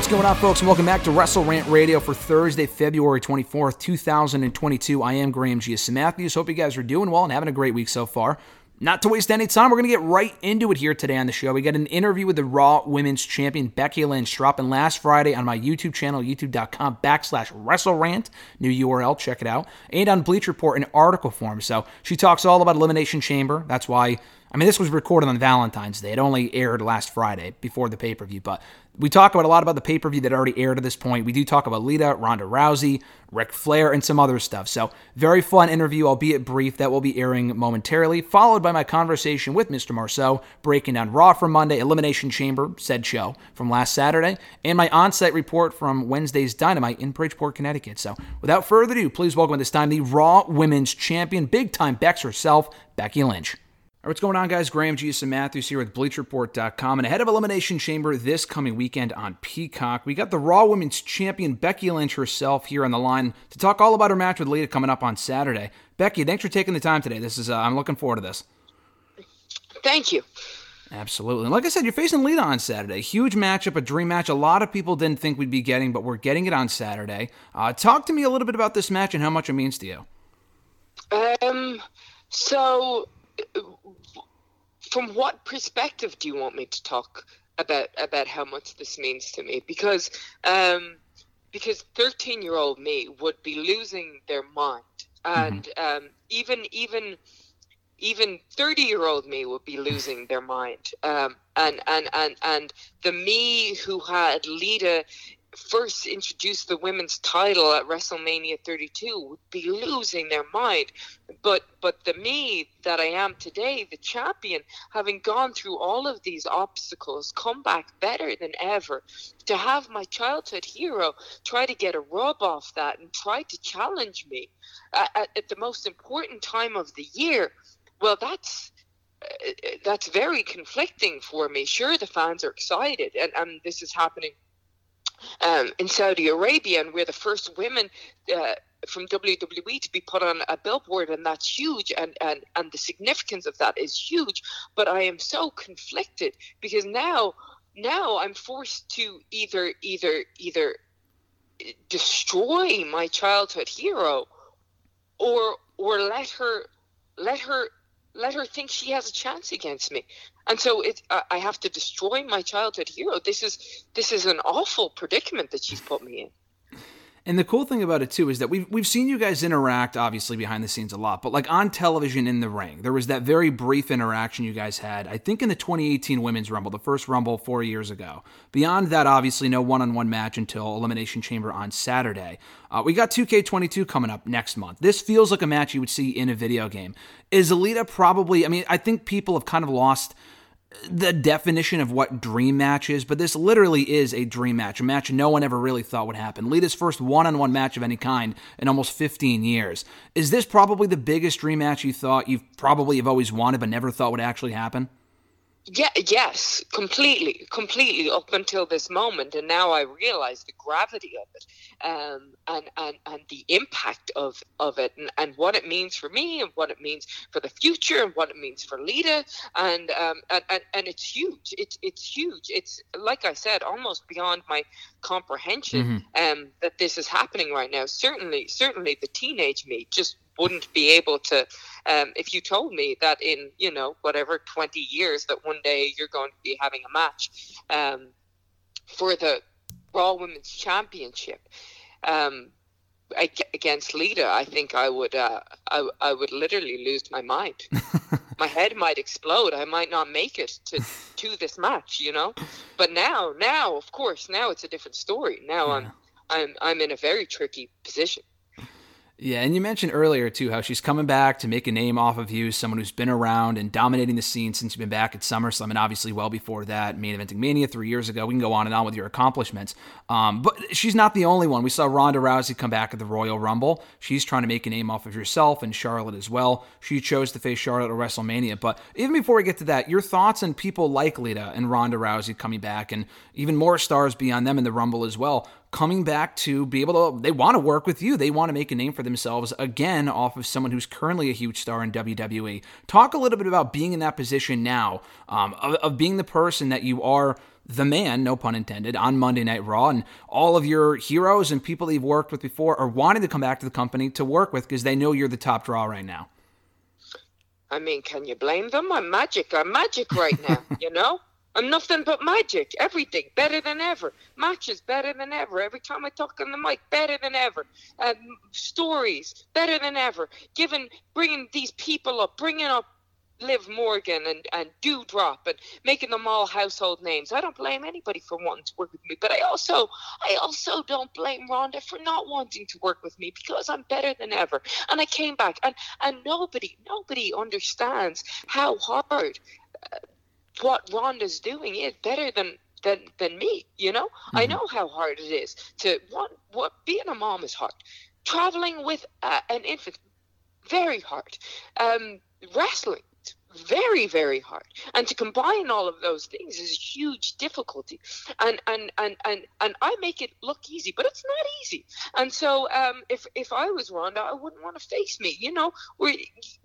What's going on, folks? And welcome back to Wrestle Rant Radio for Thursday, February 24th, 2022. I am Graham G. Matthews. Hope you guys are doing well and having a great week so far. Not to waste any time, we're going to get right into it here today on the show. We got an interview with the Raw Women's Champion Becky Lynch dropping last Friday on my YouTube channel, youtube.com backslash WrestleRant. New URL, check it out. And on Bleacher Report in article form. So she talks all about Elimination Chamber. That's why I mean, this was recorded on Valentine's Day. It only aired last Friday before the pay per view, but we talk about a lot about the pay per view that already aired at this point. We do talk about Lita, Ronda Rousey, Ric Flair, and some other stuff. So, very fun interview, albeit brief, that will be airing momentarily, followed by my conversation with Mr. Marceau, breaking down Raw from Monday, Elimination Chamber, said show from last Saturday, and my on site report from Wednesday's Dynamite in Bridgeport, Connecticut. So, without further ado, please welcome at this time the Raw Women's Champion, big time Bex herself, Becky Lynch. All right, what's going on, guys? Graham G. Matthews here with BleacherReport.com. And ahead of Elimination Chamber this coming weekend on Peacock, we got the Raw Women's Champion Becky Lynch herself here on the line to talk all about her match with Lita coming up on Saturday. Becky, thanks for taking the time today. This is uh, I'm looking forward to this. Thank you. Absolutely. And like I said, you're facing Lita on Saturday. Huge matchup, a dream match. A lot of people didn't think we'd be getting, but we're getting it on Saturday. Uh, talk to me a little bit about this match and how much it means to you. Um, so, from what perspective do you want me to talk about about how much this means to me? Because, um, because thirteen year old me would be losing their mind, and um, even even even 30 year old me would be losing their mind. Um, and, and and and the me who had lita first introduced the women's title at wrestlemania 32 would be losing their mind. But but the me that i am today the champion having gone through all of these obstacles come back better than ever. To have my childhood hero try to get a rub off that and try to challenge me at, at, the most important time of the year well that's uh, that's very conflicting for me. Sure the fans are excited and, and this is happening um, in saudi arabia and we're the first women uh, from WWE to be put on a billboard, and that's huge, and, and and the significance of that is huge. But I am so conflicted because now now I'm forced to either either either destroy my childhood hero, or or let her let her let her think she has a chance against me and so it I have to destroy my childhood hero this is this is an awful predicament that she's put me in And the cool thing about it too is that we've we've seen you guys interact obviously behind the scenes a lot, but like on television in the ring, there was that very brief interaction you guys had. I think in the 2018 Women's Rumble, the first Rumble four years ago. Beyond that, obviously no one-on-one match until Elimination Chamber on Saturday. Uh, we got 2K22 coming up next month. This feels like a match you would see in a video game. Is Alita probably? I mean, I think people have kind of lost the definition of what dream match is, but this literally is a dream match, a match no one ever really thought would happen. Lita's first one on one match of any kind in almost 15 years. Is this probably the biggest dream match you thought you probably have always wanted but never thought would actually happen? Yeah, yes, completely, completely up until this moment, and now I realize the gravity of it, um, and and and the impact of of it, and, and what it means for me, and what it means for the future, and what it means for Lita, and um, and, and and it's huge. It's it's huge. It's like I said, almost beyond my comprehension, um, that this is happening right now. Certainly, certainly, the teenage me just wouldn't be able to um, if you told me that in you know whatever 20 years that one day you're going to be having a match um, for the raw women's championship um, against Lita, I think I would uh, I, I would literally lose my mind. my head might explode. I might not make it to to this match, you know. But now, now, of course, now it's a different story. Now I'm I'm I'm in a very tricky position. Yeah, and you mentioned earlier too how she's coming back to make a name off of you, someone who's been around and dominating the scene since you've been back at SummerSlam, and obviously well before that, main eventing Mania three years ago. We can go on and on with your accomplishments, um, but she's not the only one. We saw Ronda Rousey come back at the Royal Rumble. She's trying to make a name off of yourself and Charlotte as well. She chose to face Charlotte at WrestleMania. But even before we get to that, your thoughts on people like Lita and Ronda Rousey coming back, and even more stars beyond them in the Rumble as well coming back to be able to they want to work with you they want to make a name for themselves again off of someone who's currently a huge star in wwe talk a little bit about being in that position now um, of, of being the person that you are the man, no pun intended, on Monday Night Raw, and all of your heroes and people you've worked with before are wanting to come back to the company to work with because they know you're the top draw right now. I mean, can you blame them? I'm magic. I'm magic right now, you know? I'm nothing but magic. Everything better than ever. Matches better than ever. Every time I talk on the mic, better than ever. Um, stories better than ever. Giving, bringing these people up, bringing up Liv Morgan and, and Doudrop and making them all household names. I don't blame anybody for wanting to work with me, but I also I also don't blame Ronda for not wanting to work with me because I'm better than ever. And I came back and and nobody nobody understands how hard uh, what Ronda's doing is better than than than me. You know, I know how hard it is to what what being a mom is hard. Traveling with uh, an infant, very hard. Um, wrestling, very very hard. And to combine all of those things is huge difficulty. And and and and, and i make it look easy but it's not easy. And so um if if i was Ronda, i wouldn't want to face me you know? We're,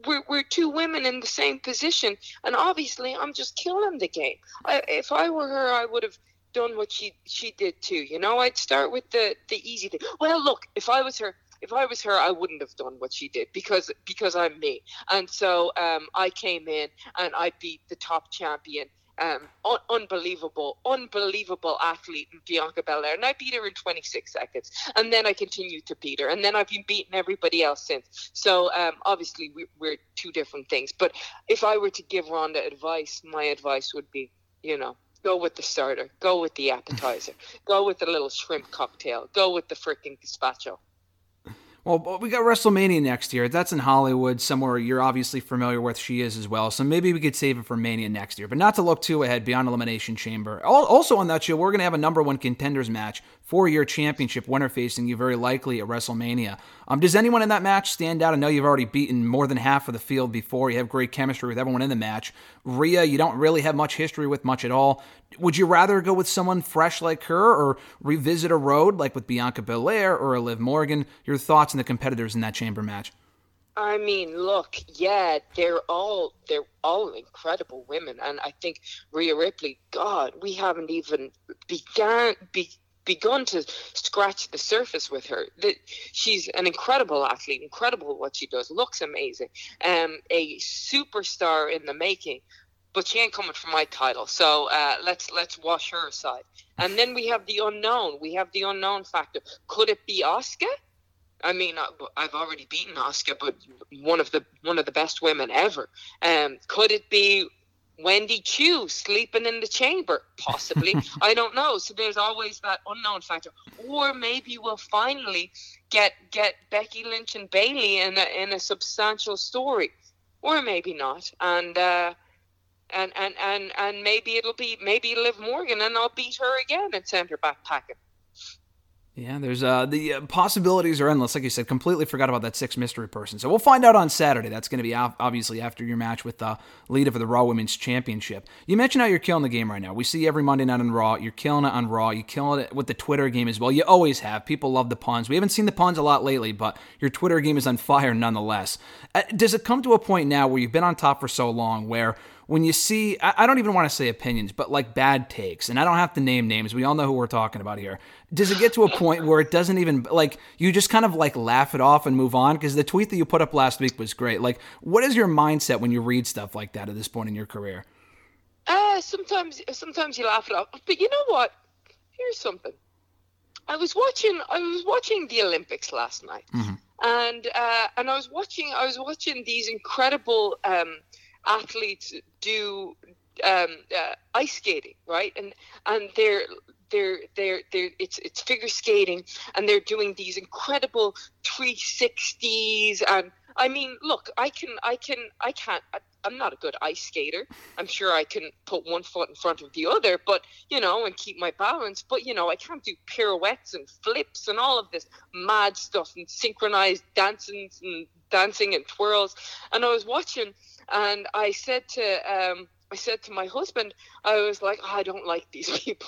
we're we're two women in the same position and obviously i'm just killing the game. I, if i were her i would have done what she she did too you know? I'd start with the the easy thing. Well look if i was her if I was her, I wouldn't have done what she did because because I'm me. And so um, I came in and I beat the top champion. Um, un- unbelievable, unbelievable athlete Bianca Belair, and I beat her in 26 seconds. And then I continued to beat her, and then I've been beating everybody else since. So um, obviously we, we're two different things. But if I were to give Ronda advice, my advice would be, you know, go with the starter, go with the appetizer, go with the little shrimp cocktail, go with the freaking gazpacho. Well, we got WrestleMania next year. That's in Hollywood, somewhere you're obviously familiar with. She is as well. So maybe we could save it for Mania next year. But not to look too ahead beyond Elimination Chamber. Also on that show, we're going to have a number one contenders match for your championship winner facing you very likely at WrestleMania. Um, does anyone in that match stand out? I know you've already beaten more than half of the field before. You have great chemistry with everyone in the match. Rhea, you don't really have much history with much at all. Would you rather go with someone fresh like her or revisit a road like with Bianca Belair or Liv Morgan? Your thoughts on the competitors in that chamber match? I mean, look, yeah, they're all they're all incredible women, and I think Rhea Ripley. God, we haven't even began be, begun to scratch the surface with her. That she's an incredible athlete, incredible what she does, looks amazing, um, a superstar in the making. But she ain't coming for my title, so uh, let's let's wash her aside. And then we have the unknown. We have the unknown factor. Could it be Asuka? I mean, I've already beaten Asuka, but one of the one of the best women ever. Um, could it be Wendy Choo sleeping in the chamber? Possibly. I don't know. So there's always that unknown factor. Or maybe we'll finally get get Becky Lynch and Bayley in a in a substantial story, or maybe not. And uh, and and and and maybe it'll be maybe Liv Morgan, and I'll beat her again and send her back packing. Yeah, there's uh, the uh, possibilities are endless. Like you said, completely forgot about that six mystery person. So we'll find out on Saturday. That's going to be ob- obviously after your match with uh, Lita for the Raw Women's Championship. You mentioned how you're killing the game right now. We see every Monday night on Raw. You're killing it on Raw. You're killing it with the Twitter game as well. You always have. People love the puns. We haven't seen the puns a lot lately, but your Twitter game is on fire nonetheless. Uh, does it come to a point now where you've been on top for so long where when you see, I I don't even want to say opinions, but like bad takes, and I don't have to name names. We all know who we're talking about here. Does it get to a point where it doesn't even like you just kind of like laugh it off and move on? Because the tweet that you put up last week was great. Like, what is your mindset when you read stuff like that at this point in your career? Uh, sometimes sometimes you laugh it off, but you know what? Here's something. I was watching I was watching the Olympics last night, and uh, and I was watching I was watching these incredible um, athletes do um, uh, ice skating, right? And and they're they're they're they're it's it's figure skating, and they're doing these incredible 360s. And I mean, look, I can I can I can't. I, I'm not a good ice skater. I'm sure I can put one foot in front of the other, but you know, and keep my balance. But you know, I can't do pirouettes and flips and all of this mad stuff and synchronized dancing and dancing and twirls. And I was watching, and I said to um, I said to my husband, I was like, oh, I don't like these people.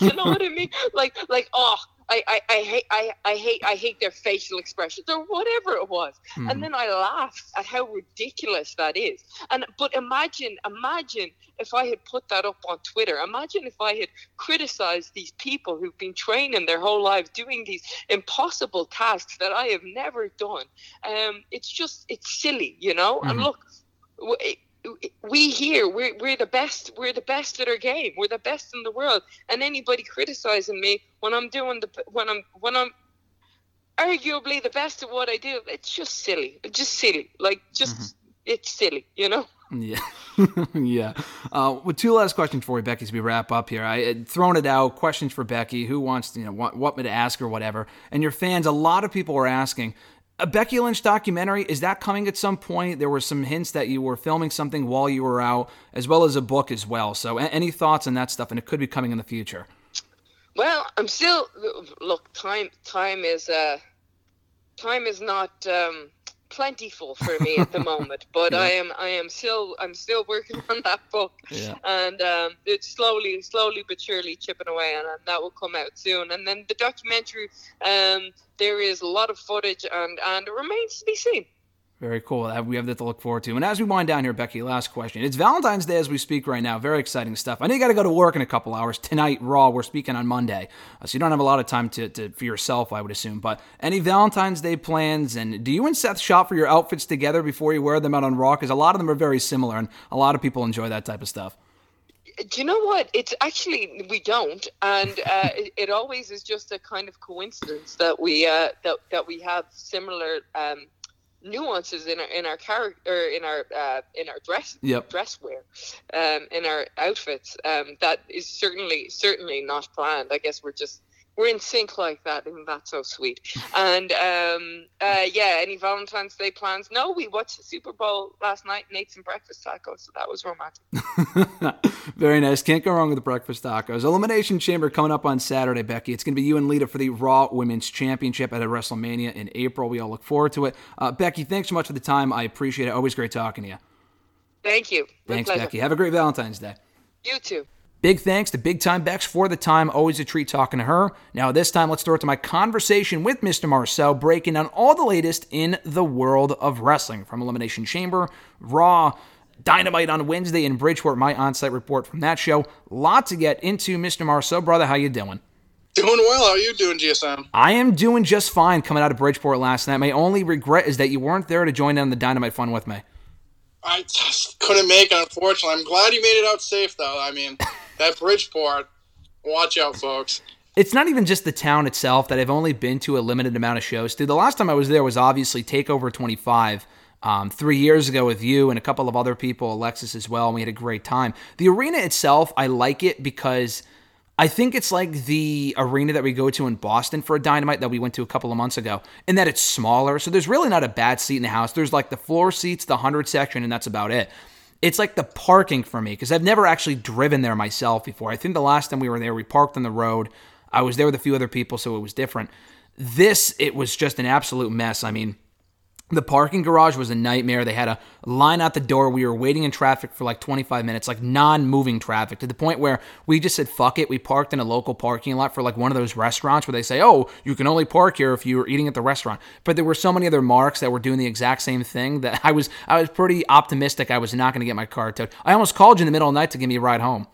you know what I mean? Like, like, oh, I, I, I hate, I, I hate, I hate their facial expressions or whatever it was. And then I laughed at how ridiculous that is. And but imagine, imagine if I had put that up on Twitter. Imagine if I had criticized these people who've been training their whole lives doing these impossible tasks that I have never done. Um, it's just, it's silly, you know. And look. We here we're, we're the best we're the best at our game we're the best in the world and anybody criticizing me when i'm doing the when i'm when i'm arguably the best at what i do it's just silly it's just silly like just it's silly you know Yeah, yeah. Uh, with two last questions for you, Becky, as we wrap up here. I had thrown it out. Questions for Becky. Who wants to, you know, want, want me to ask or whatever? And your fans, a lot of people were asking. A Becky Lynch documentary is that coming at some point? There were some hints that you were filming something while you were out, as well as a book as well. So, any thoughts on that stuff? And it could be coming in the future. Well, I'm still look. Time time is uh, time is not um, plentiful for me at the moment, but I am I am still I'm still working on that book, Yeah. and um, it's slowly slowly but surely chipping away, and uh, that will come out soon. And then the documentary, um, there is a lot of footage, and and it remains to be seen. Very cool. We have that to look forward to. And as we wind down here, Becky, last question. It's Valentine's Day as we speak right now. Very exciting stuff. I know you got to go to work in a couple hours tonight. Raw. We're speaking on Monday, uh, so you don't have a lot of time to, to for yourself, I would assume. But any Valentine's Day plans? And do you and Seth shop for your outfits together before you wear them out on Raw? Because a lot of them are very similar, and a lot of people enjoy that type of stuff. Do you know what? It's actually we don't, and uh, it, it always is just a kind of coincidence that we uh, that that we have similar um, nuances in our in our character in our uh, in our dress Yep. dress wear um, in our outfits. Um, that is certainly certainly not planned. I guess we're just we're in sync like that, and that's so sweet. And um, uh, yeah, any Valentine's Day plans? No, we watched the Super Bowl last night and ate some breakfast tacos, so that was romantic. Very nice. Can't go wrong with the breakfast tacos. Elimination Chamber coming up on Saturday, Becky. It's going to be you and Lita for the Raw Women's Championship at a WrestleMania in April. We all look forward to it. Uh, Becky, thanks so much for the time. I appreciate it. Always great talking to you. Thank you. My Thanks, pleasure. Becky. Have a great Valentine's Day. You too. Big thanks to Big Time Bex for the time. Always a treat talking to her. Now, this time, let's throw it to my conversation with Mr. Marcel, breaking down all the latest in the world of wrestling from Elimination Chamber, Raw, Dynamite on Wednesday in Bridgeport. My on-site report from that show. Lot to get into, Mr. Marcel. Brother, how you doing? Doing well. How are you doing, GGM? I am doing just fine coming out of Bridgeport last night. My only regret is that you weren't there to join in the Dynamite fun with me. I just couldn't make it, unfortunately. I'm glad you made it out safe, though. I mean, that Bridgeport, watch out, folks. it's not even just the town itself that I've only been to a limited amount of shows. Dude, the last time I was there was obviously Takeover 25 um, three years ago with you and a couple of other people, Alexis as well, and we had a great time. The arena itself, I like it because I think it's like the arena that we go to in Boston for a dynamite that we went to a couple of months ago, in that it's smaller. So there's really not a bad seat in the house. There's like the floor seats, the 100 section, and that's about it. It's like the parking for me because I've never actually driven there myself before. I think the last time we were there, we parked on the road. I was there with a few other people, so it was different. This, it was just an absolute mess. I mean, the parking garage was a nightmare. They had a line out the door. We were waiting in traffic for like 25 minutes, like non moving traffic, to the point where we just said, fuck it. We parked in a local parking lot for like one of those restaurants where they say, oh, you can only park here if you were eating at the restaurant. But there were so many other marks that were doing the exact same thing that I was I was pretty optimistic I was not going to get my car towed. I almost called you in the middle of the night to give me a ride home.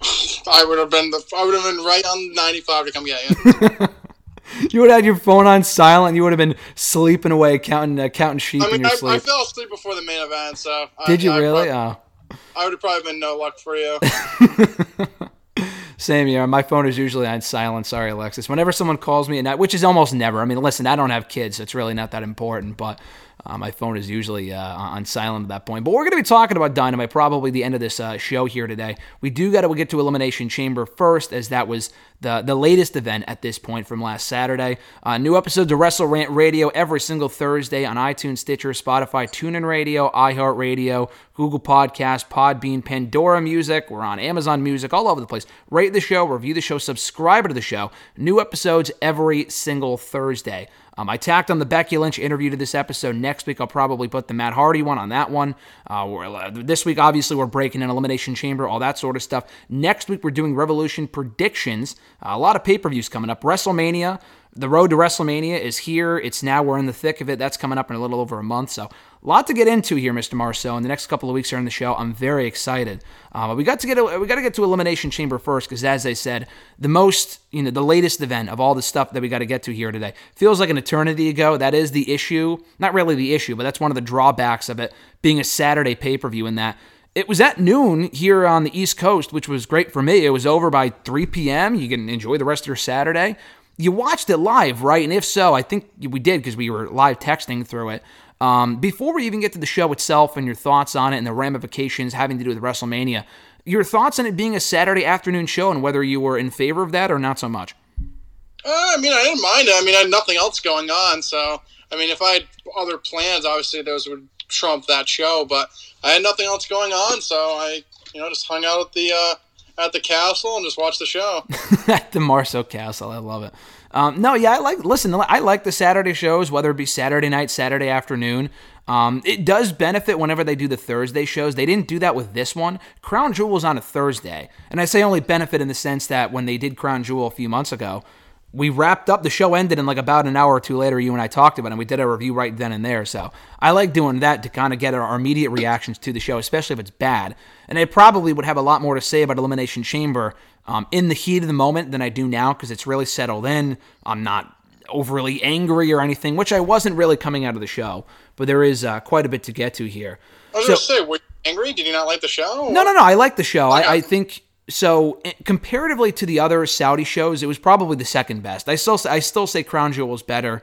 I would have been the, I would have been right on 95 to come get you. You would have had your phone on silent. You would have been sleeping away, counting uh, counting sheep I in your I, sleep. I fell asleep before the main event, so. I- Did you I really? prob- Oh. I would have probably been no luck for you. Same here. My phone is usually on silent. Sorry, Alexis. Whenever someone calls me at night, which is almost never. I mean, listen, I don't have kids, so it's really not that important. But uh, my phone is usually uh, on silent at that point. But we're going to be talking about Dynamite probably the end of this uh, show here today. We do got to get to Elimination Chamber first, as that was the the latest event at this point from last Saturday. Uh, new episodes of Wrestle Rant Radio every single Thursday on iTunes, Stitcher, Spotify, TuneIn Radio, iHeartRadio, Google Podcast, Podbean, Pandora Music. We're on Amazon Music, all over the place. Rate the show, review the show, subscribe to the show. New episodes every single Thursday. Um, I tacked on the Becky Lynch interview to this episode. Next week, I'll probably put the Matt Hardy one on that one. Uh, uh, this week, obviously, we're breaking an Elimination Chamber, all that sort of stuff. Next week, we're doing Revolution predictions. Uh, a lot of pay per views coming up. WrestleMania, the road to WrestleMania is here. It's now, we're in the thick of it. That's coming up in a little over a month. So, a lot to get into here, Mr. Marceau. In the next couple of weeks here on the show, I'm very excited. Uh, we got to get we got to get to Elimination Chamber first because, as I said, the most you know the latest event of all the stuff that we got to get to here today feels like an eternity ago. That is the issue, not really the issue, but that's one of the drawbacks of it being a Saturday pay per view. In that it was at noon here on the East Coast, which was great for me. It was over by 3 p.m. You can enjoy the rest of your Saturday. You watched it live, right? And if so, I think we did because we were live texting through it. Um, before we even get to the show itself and your thoughts on it and the ramifications having to do with WrestleMania, your thoughts on it being a Saturday afternoon show and whether you were in favor of that or not so much. Uh, I mean, I didn't mind it. I mean, I had nothing else going on, so I mean, if I had other plans, obviously those would trump that show. But I had nothing else going on, so I, you know, just hung out at the uh, at the castle and just watched the show. at the Marceau Castle. I love it. Um, no, yeah, I like. Listen, I like the Saturday shows, whether it be Saturday night, Saturday afternoon. Um, it does benefit whenever they do the Thursday shows. They didn't do that with this one. Crown Jewel was on a Thursday, and I say only benefit in the sense that when they did Crown Jewel a few months ago, we wrapped up. The show ended, and like about an hour or two later, you and I talked about it. and We did a review right then and there. So I like doing that to kind of get our immediate reactions to the show, especially if it's bad. And I probably would have a lot more to say about Elimination Chamber um, in the heat of the moment than I do now because it's really settled in. I'm not overly angry or anything, which I wasn't really coming out of the show. But there is uh, quite a bit to get to here. I was So- gonna say, were you angry? Did you not like the show? No, no, no. I like the show. Okay. I, I think so. eh, Comparatively to the other Saudi shows, it was probably the second best. I still, I still say Crown Jewel was better.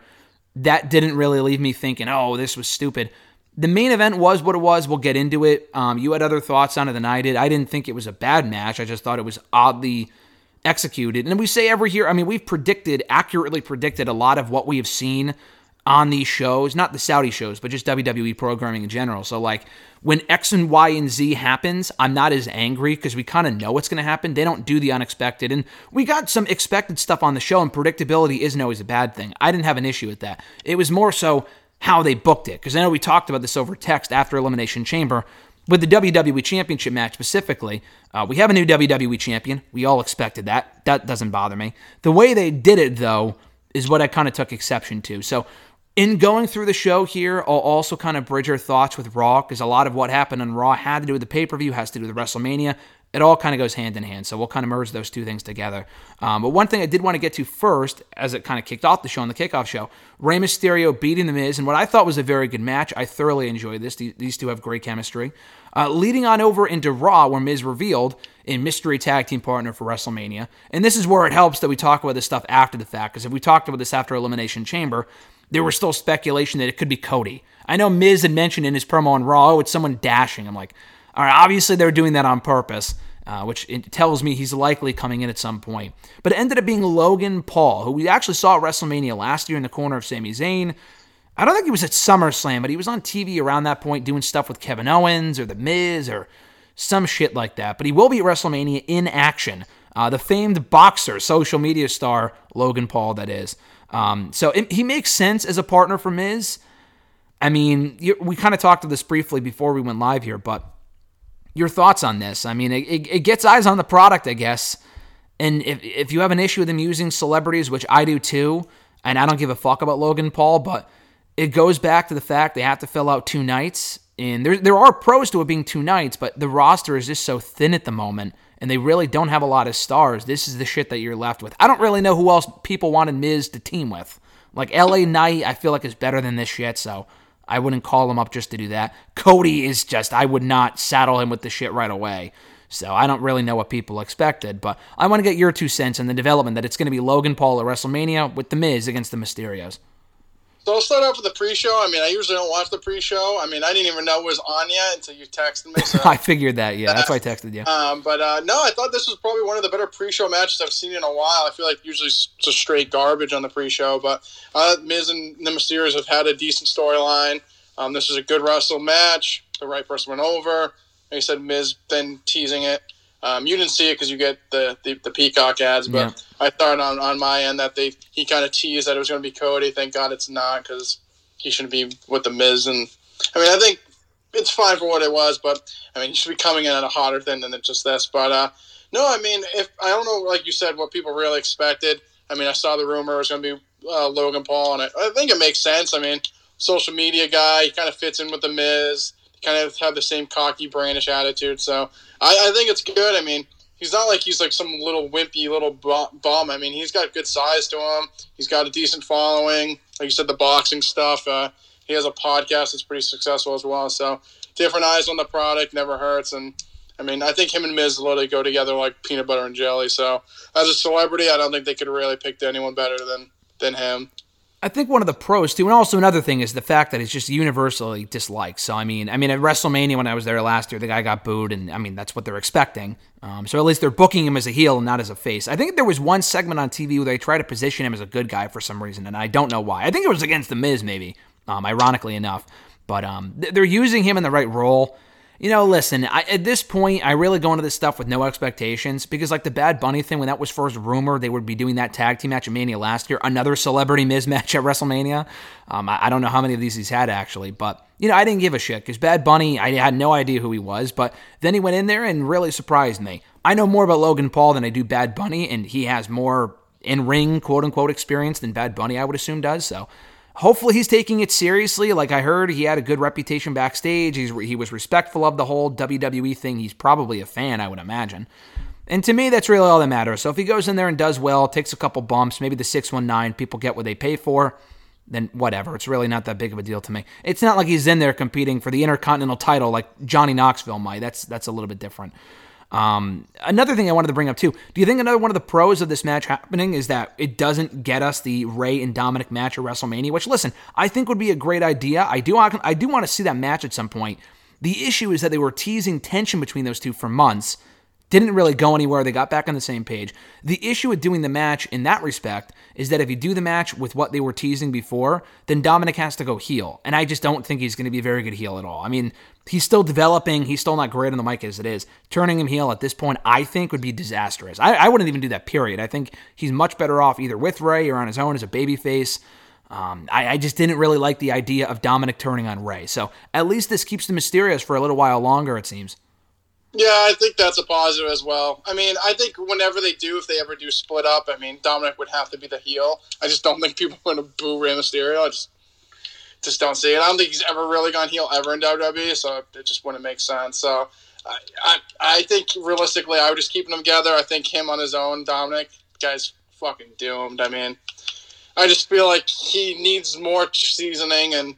That didn't really leave me thinking, oh, this was stupid. The main event was what it was. We'll get into it. Um, you had other thoughts on it than I did. I didn't think it was a bad match. I just thought it was oddly executed. And we say every year, I mean, we've predicted, accurately predicted a lot of what we have seen on these shows, not the Saudi shows, but just WWE programming in general. So, like, when X and Y and Z happens, I'm not as angry because we kind of know what's going to happen. They don't do the unexpected. And we got some expected stuff on the show, and predictability isn't always a bad thing. I didn't have an issue with that. It was more so how they booked it. Because I know we talked about this over text after Elimination Chamber. With the WWE Championship match specifically, uh, we have a new WWE Champion. We all expected that. That doesn't bother me. The way they did it, though, is what I kind of took exception to. So, in going through the show here, I'll also kind of bridge our thoughts with Raw because a lot of what happened on Raw had to do with the pay per view, has to do with WrestleMania. It all kind of goes hand in hand. So we'll kind of merge those two things together. Um, but one thing I did want to get to first, as it kind of kicked off the show on the kickoff show, Rey Mysterio beating The Miz, and what I thought was a very good match. I thoroughly enjoyed this. These, two have great chemistry. Uh, leading on over into Raw, where Miz revealed a mystery tag team partner for WrestleMania. And this is where it helps that we talk about this stuff after the fact, because if we talked about this after Elimination Chamber, there was still speculation that it could be Cody. I know Miz had mentioned in his promo on Raw, oh, it's someone dashing. I'm like, all right, obviously they're doing that on purpose, uh, which tells me he's likely coming in at some point. But it ended up being Logan Paul, who we actually saw at WrestleMania last year in the corner of Sami Zayn. I don't think he was at SummerSlam, but he was on TV around that point doing stuff with Kevin Owens or The Miz or some shit like that. But he will be at WrestleMania in action. Uh, the famed boxer, social media star, Logan Paul, that is. Um, so it, he makes sense as a partner for Miz. I mean, you, we kind of talked to this briefly before we went live here, but your thoughts on this? I mean, it, it, it gets eyes on the product, I guess. And if, if you have an issue with them using celebrities, which I do too, and I don't give a fuck about Logan Paul, but it goes back to the fact they have to fill out two nights. And there, there are pros to it being two nights, but the roster is just so thin at the moment, and they really don't have a lot of stars. This is the shit that you're left with. I don't really know who else people wanted Miz to team with. Like LA Knight, I feel like is better than this shit, so I wouldn't call him up just to do that. Cody is just, I would not saddle him with the shit right away. So I don't really know what people expected, but I want to get your two cents on the development that it's going to be Logan Paul at WrestleMania with The Miz against the Mysterios. So I'll start off with the pre-show. I mean, I usually don't watch the pre-show. I mean, I didn't even know it was on yet until you texted me. So. I figured that, yeah. That's why I texted you. Um, but uh, no, I thought this was probably one of the better pre-show matches I've seen in a while. I feel like usually it's just straight garbage on the pre-show, but uh, Miz and the Mysterios have had a decent storyline. Um, this was a good wrestle match. The right person went over. Like I said, Miz then teasing it. Um, you didn't see it because you get the, the, the Peacock ads, but Yeah. I thought on, on my end that they he kind of teased that it was going to be Cody. Thank God it's not because he shouldn't be with the Miz. And I mean, I think it's fine for what it was, but I mean, he should be coming in at a hotter thing than just this. But uh, no, I mean, if I don't know, like you said, what people really expected. I mean, I saw the rumor it was going to be uh, Logan Paul, and I, I think it makes sense. I mean, social media guy, he kind of fits in with the Miz. Kind of have the same cocky, brandish attitude. So I, I think it's good. I mean, he's not like he's like some little wimpy little bu- bum. I mean, he's got good size to him. He's got a decent following. Like you said, the boxing stuff. Uh, he has a podcast that's pretty successful as well. So different eyes on the product never hurts. And I mean, I think him and Miz literally go together like peanut butter and jelly. So as a celebrity, I don't think they could really pick anyone better than than him. I think one of the pros too, and also another thing is the fact that it's just universally disliked. So I mean, I mean at WrestleMania when I was there last year, the guy got booed, and I mean that's what they're expecting. Um, so at least they're booking him as a heel and not as a face. I think there was one segment on TV where they tried to position him as a good guy for some reason, and I don't know why. I think it was against the Miz, maybe. Um, ironically enough, but um, they're using him in the right role. You know, listen, I, at this point, I really go into this stuff with no expectations because, like the Bad Bunny thing, when that was first rumored, they would be doing that tag team match at Mania last year, another celebrity Miz match at WrestleMania. Um, I, I don't know how many of these he's had actually, but you know, I didn't give a shit because Bad Bunny, I had no idea who he was, but then he went in there and really surprised me. I know more about Logan Paul than I do Bad Bunny, and he has more in ring quote unquote experience than Bad Bunny, I would assume, does. So hopefully he's taking it seriously. Like I heard, he had a good reputation backstage. He's, he was respectful of the whole WWE thing. He's probably a fan, I would imagine. And to me, that's really all that matters. So if he goes in there and does well, takes a couple bumps, maybe the 619, people get what they pay for, then whatever. It's really not that big of a deal to me. It's not like he's in there competing for the Intercontinental title like Johnny Knoxville might. That's that's a little bit different. Um, another thing I wanted to bring up too. Do you think another one of the pros of this match happening is that it doesn't get us the Rey and Dominic match at WrestleMania? Which, listen, I think would be a great idea. I do, I do want to see that match at some point. The issue is that they were teasing tension between those two for months. Didn't really go anywhere. They got back on the same page. The issue with doing the match in that respect is that if you do the match with what they were teasing before, then Dominic has to go heel. And I just don't think he's going to be a very good heel at all. I mean, he's still developing. He's still not great on the mic as it is. Turning him heel at this point, I think, would be disastrous. I, I wouldn't even do that, period. I think he's much better off either with Rey or on his own as a babyface. Um, I, I just didn't really like the idea of Dominic turning on Rey. So at least this keeps the Mysterios for a little while longer, it seems. Yeah, I think that's a positive as well. I mean, I think whenever they do, if they ever do split up, I mean, Dominic would have to be the heel. I just don't think people are going to boo Rey Mysterio. I just, just don't see it. I don't think he's ever really gone heel ever in WWE, so it just wouldn't make sense. So, I, I, I think realistically, I would just keep them together. I think him on his own, Dominic, guy's fucking doomed. I mean, I just feel like he needs more seasoning and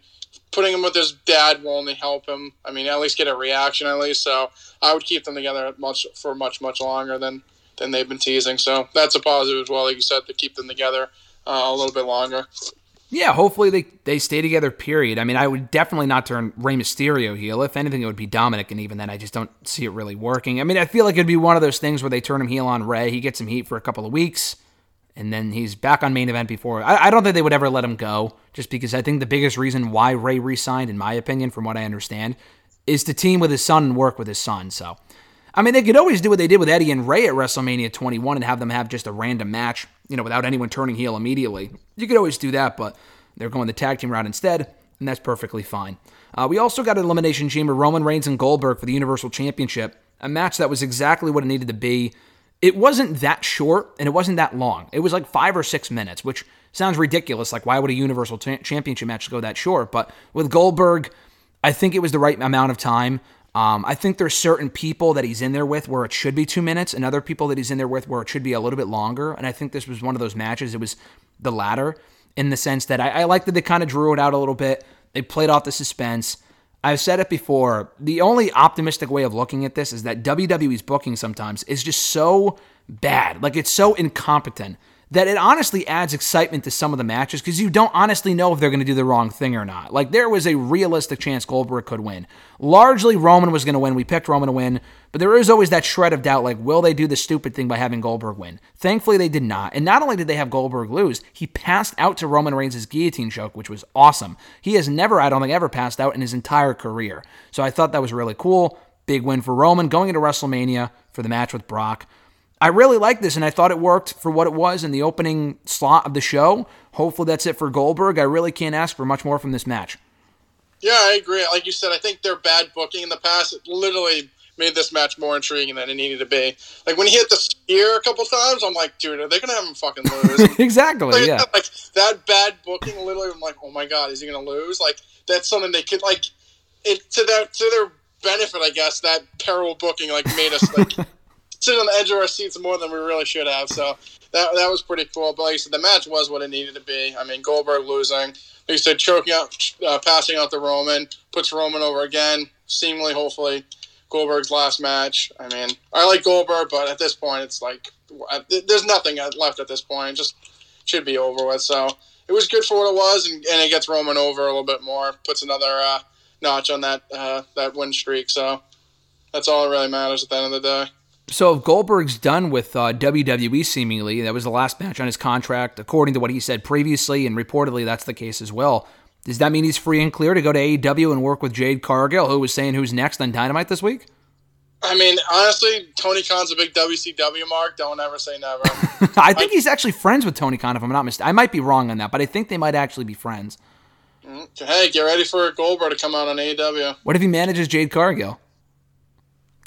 putting him with his dad will only help him. I mean, at least get a reaction at least. So I would keep them together much for much much longer than than they've been teasing. So that's a positive as well, like you said, to keep them together uh, a little bit longer. Yeah, hopefully they, they stay together, period. I mean, I would definitely not turn Rey Mysterio heel. If anything, it would be Dominic, and even then, I just don't see it really working. I mean, I feel like it'd be one of those things where they turn him heel on Rey, he gets some heat for a couple of weeks, and then he's back on main event before. I, I don't think they would ever let him go, just because I think the biggest reason why Rey re signed, in my opinion, from what I understand, is to team with his son and work with his son. So, I mean, they could always do what they did with Eddie and Rey at WrestleMania 21 and have them have just a random match, you know, without anyone turning heel immediately. You could always do that, but they're going the tag team route instead, and that's perfectly fine. Uh, we also got an Elimination Chamber Roman Reigns and Goldberg for the Universal Championship, a match that was exactly what it needed to be. It wasn't that short, and it wasn't that long. It was like five or six minutes, which sounds ridiculous. Like, why would a Universal Cha- Championship match go that short? But with Goldberg, I think it was the right amount of time. Um, I think there's certain people that he's in there with where it should be two minutes, and other people that he's in there with where it should be a little bit longer. And I think this was one of those matches. It was the latter in the sense that I, I like that they kind of drew it out a little bit. They played off the suspense. I've said it before. The only optimistic way of looking at this is that WWE's booking sometimes is just so bad. Like it's so incompetent that it honestly adds excitement to some of the matches because you don't honestly know if they're going to do the wrong thing or not. Like there was a realistic chance Goldberg could win. Largely Roman was going to win. We picked Roman to win, but there is always that shred of doubt like will they do the stupid thing by having Goldberg win? Thankfully they did not. And not only did they have Goldberg lose, he passed out to Roman Reigns' guillotine choke, which was awesome. He has never I don't think ever passed out in his entire career. So I thought that was really cool. Big win for Roman going into WrestleMania for the match with Brock. I really like this, and I thought it worked for what it was in the opening slot of the show. Hopefully, that's it for Goldberg. I really can't ask for much more from this match. Yeah, I agree. Like you said, I think their bad booking in the past it literally made this match more intriguing than it needed to be. Like when he hit the spear a couple times, I'm like, dude, are they gonna have him fucking lose? exactly, like, yeah. like that bad booking, literally, I'm like, oh my god, is he gonna lose? Like that's something they could like it to their to their benefit, I guess. That terrible booking like made us like sit on the edge of our seats more than we really should have. So that that was pretty cool. But like you said, the match was what it needed to be. I mean, Goldberg losing, like you said, choking out, uh, passing out the Roman, puts Roman over again. Seemingly, hopefully, Goldberg's last match. I mean, I like Goldberg, but at this point, it's like there's nothing left at this point. It just should be over with. So it was good for what it was, and, and it gets Roman over a little bit more. Puts another uh, notch on that uh, that win streak. So that's all that really matters at the end of the day. So if Goldberg's done with uh, WWE, seemingly that was the last match on his contract, according to what he said previously, and reportedly that's the case as well. Does that mean he's free and clear to go to AEW and work with Jade Cargill, who was saying who's next on Dynamite this week? I mean, honestly, Tony Khan's a big WCW mark. Don't ever say never. I think he's actually friends with Tony Khan, if I'm not mistaken. I might be wrong on that, but I think they might actually be friends. hey, get ready for Goldberg to come out on AEW. What if he manages Jade Cargill?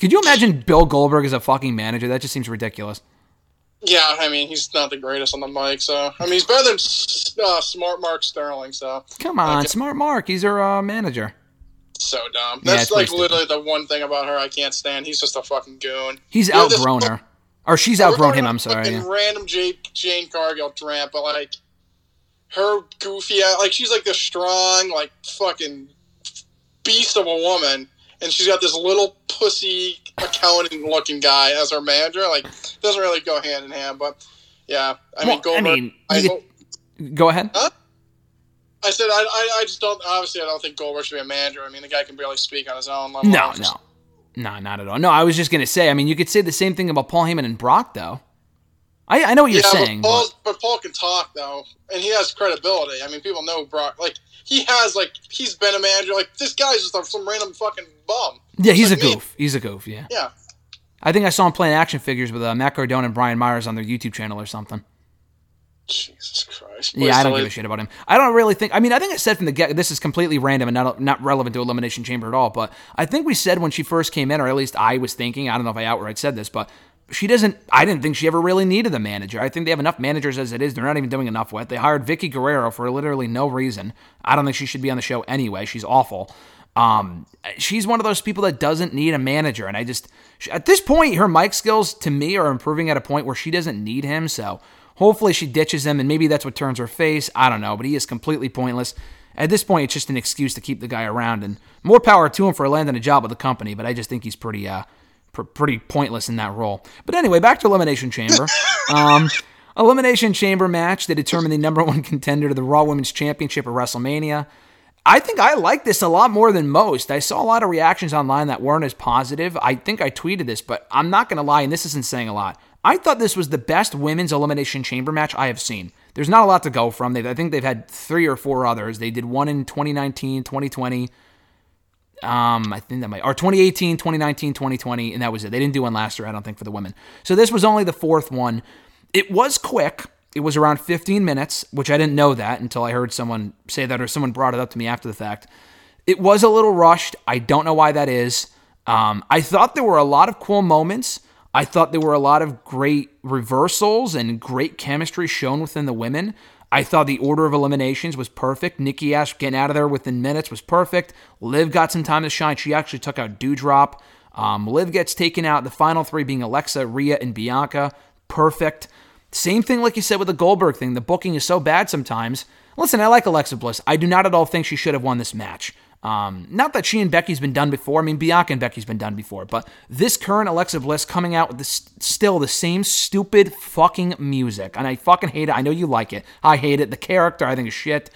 Could you imagine Bill Goldberg as a fucking manager? That just seems ridiculous. Yeah, I mean, he's not the greatest on the mic, so I mean, he's better than uh, Smart Mark Sterling. So Come on, smart Mark. He's our uh, manager. so dumb. That's it's like literally the one thing about her I can't stand. He's just a fucking goon. He's You know, outgrown her. Or she's outgrown him, I'm sorry. yeah. Random Jade, Jane Cargill tramp, but like her goofy, ass- like she's like this strong, like fucking beast of a woman, and she's got this little pussy accounting looking guy as her manager. Like doesn't really go hand in hand, but yeah, I Well, mean, Goldberg. I mean, I, Go ahead. I said I, I, I just don't. Obviously, I don't think Goldberg should be a manager. I mean, the guy can barely speak on his own. No, no. No, not at all. No, I was just going to say, I mean, you could say the same thing about Paul Heyman and Brock, though. I, I know what you're yeah, saying. but, Paul, but- but Paul can talk though, and he has credibility. I mean, people know Brock. Like he has, like he's been a manager. Like this guy's just a, some random fucking bum. yeah, he's a like me. goof. He's a goof, yeah. Yeah, I think I saw him playing action figures with uh, Matt Cardona and Brian Myers on their YouTube channel or something. Jesus Christ. Yeah, I don't give a shit about him. I don't really think. I mean, I think I said from the get. This is completely random and not not relevant to Elimination Chamber at all. But I think we said when she first came in, or at least I was thinking. I don't know if I outright said this, but she doesn't. I didn't think she ever really needed a manager. I think they have enough managers as it is. They're not even doing enough with. They hired Vickie Guerrero for literally no reason. I don't think she should be on the show anyway. She's awful. Um, she's one of those people that doesn't need a manager, and I just at this point, her mic skills to me are improving at a point where she doesn't need him. So hopefully, she ditches him, and maybe that's what turns her face. I don't know, but he is completely pointless. At this point, it's just an excuse to keep the guy around, and more power to him for landing a job with the company. But I just think he's pretty, uh, pretty pointless in that role. But anyway, back to Elimination Chamber. um, Elimination Chamber match that determined the number one contender to the Raw Women's Championship at WrestleMania. I think I like this a lot more than most. I saw a lot of reactions online that weren't as positive. I think I tweeted this, but I'm not going to lie, and this isn't saying a lot. I thought this was the best women's elimination chamber match I have seen. There's not a lot to go from. They, I think they've had three or four others. They did one in 2019, 2020. Um, I think that might, or 2018, 2019, 2020, and that was it. They didn't do one last year, I don't think, for the women. So this was only the fourth one. It was quick. It was around 15 minutes, which I didn't know that until I heard someone say that or someone brought it up to me after the fact. It was a little rushed. I don't know why that is. Um, I thought there were a lot of cool moments. I thought there were a lot of great reversals and great chemistry shown within the women. I thought the order of eliminations was perfect. Nikki Ash getting out of there within minutes was perfect. Liv got some time to shine. She actually took out Doudrop. Um, Liv gets taken out. The final three being Alexa, Rhea, and Bianca. Perfect. Same thing like you said with the Goldberg thing. The booking is so bad sometimes. Listen, I like Alexa Bliss. I do not at all think she should have won this match. Um, not that she and Becky's been done before. I mean, Bianca and Becky's been done before, but this current Alexa Bliss coming out with this, still the same stupid fucking music, and I fucking hate it. I know you like it. I hate it. The character I think is shit.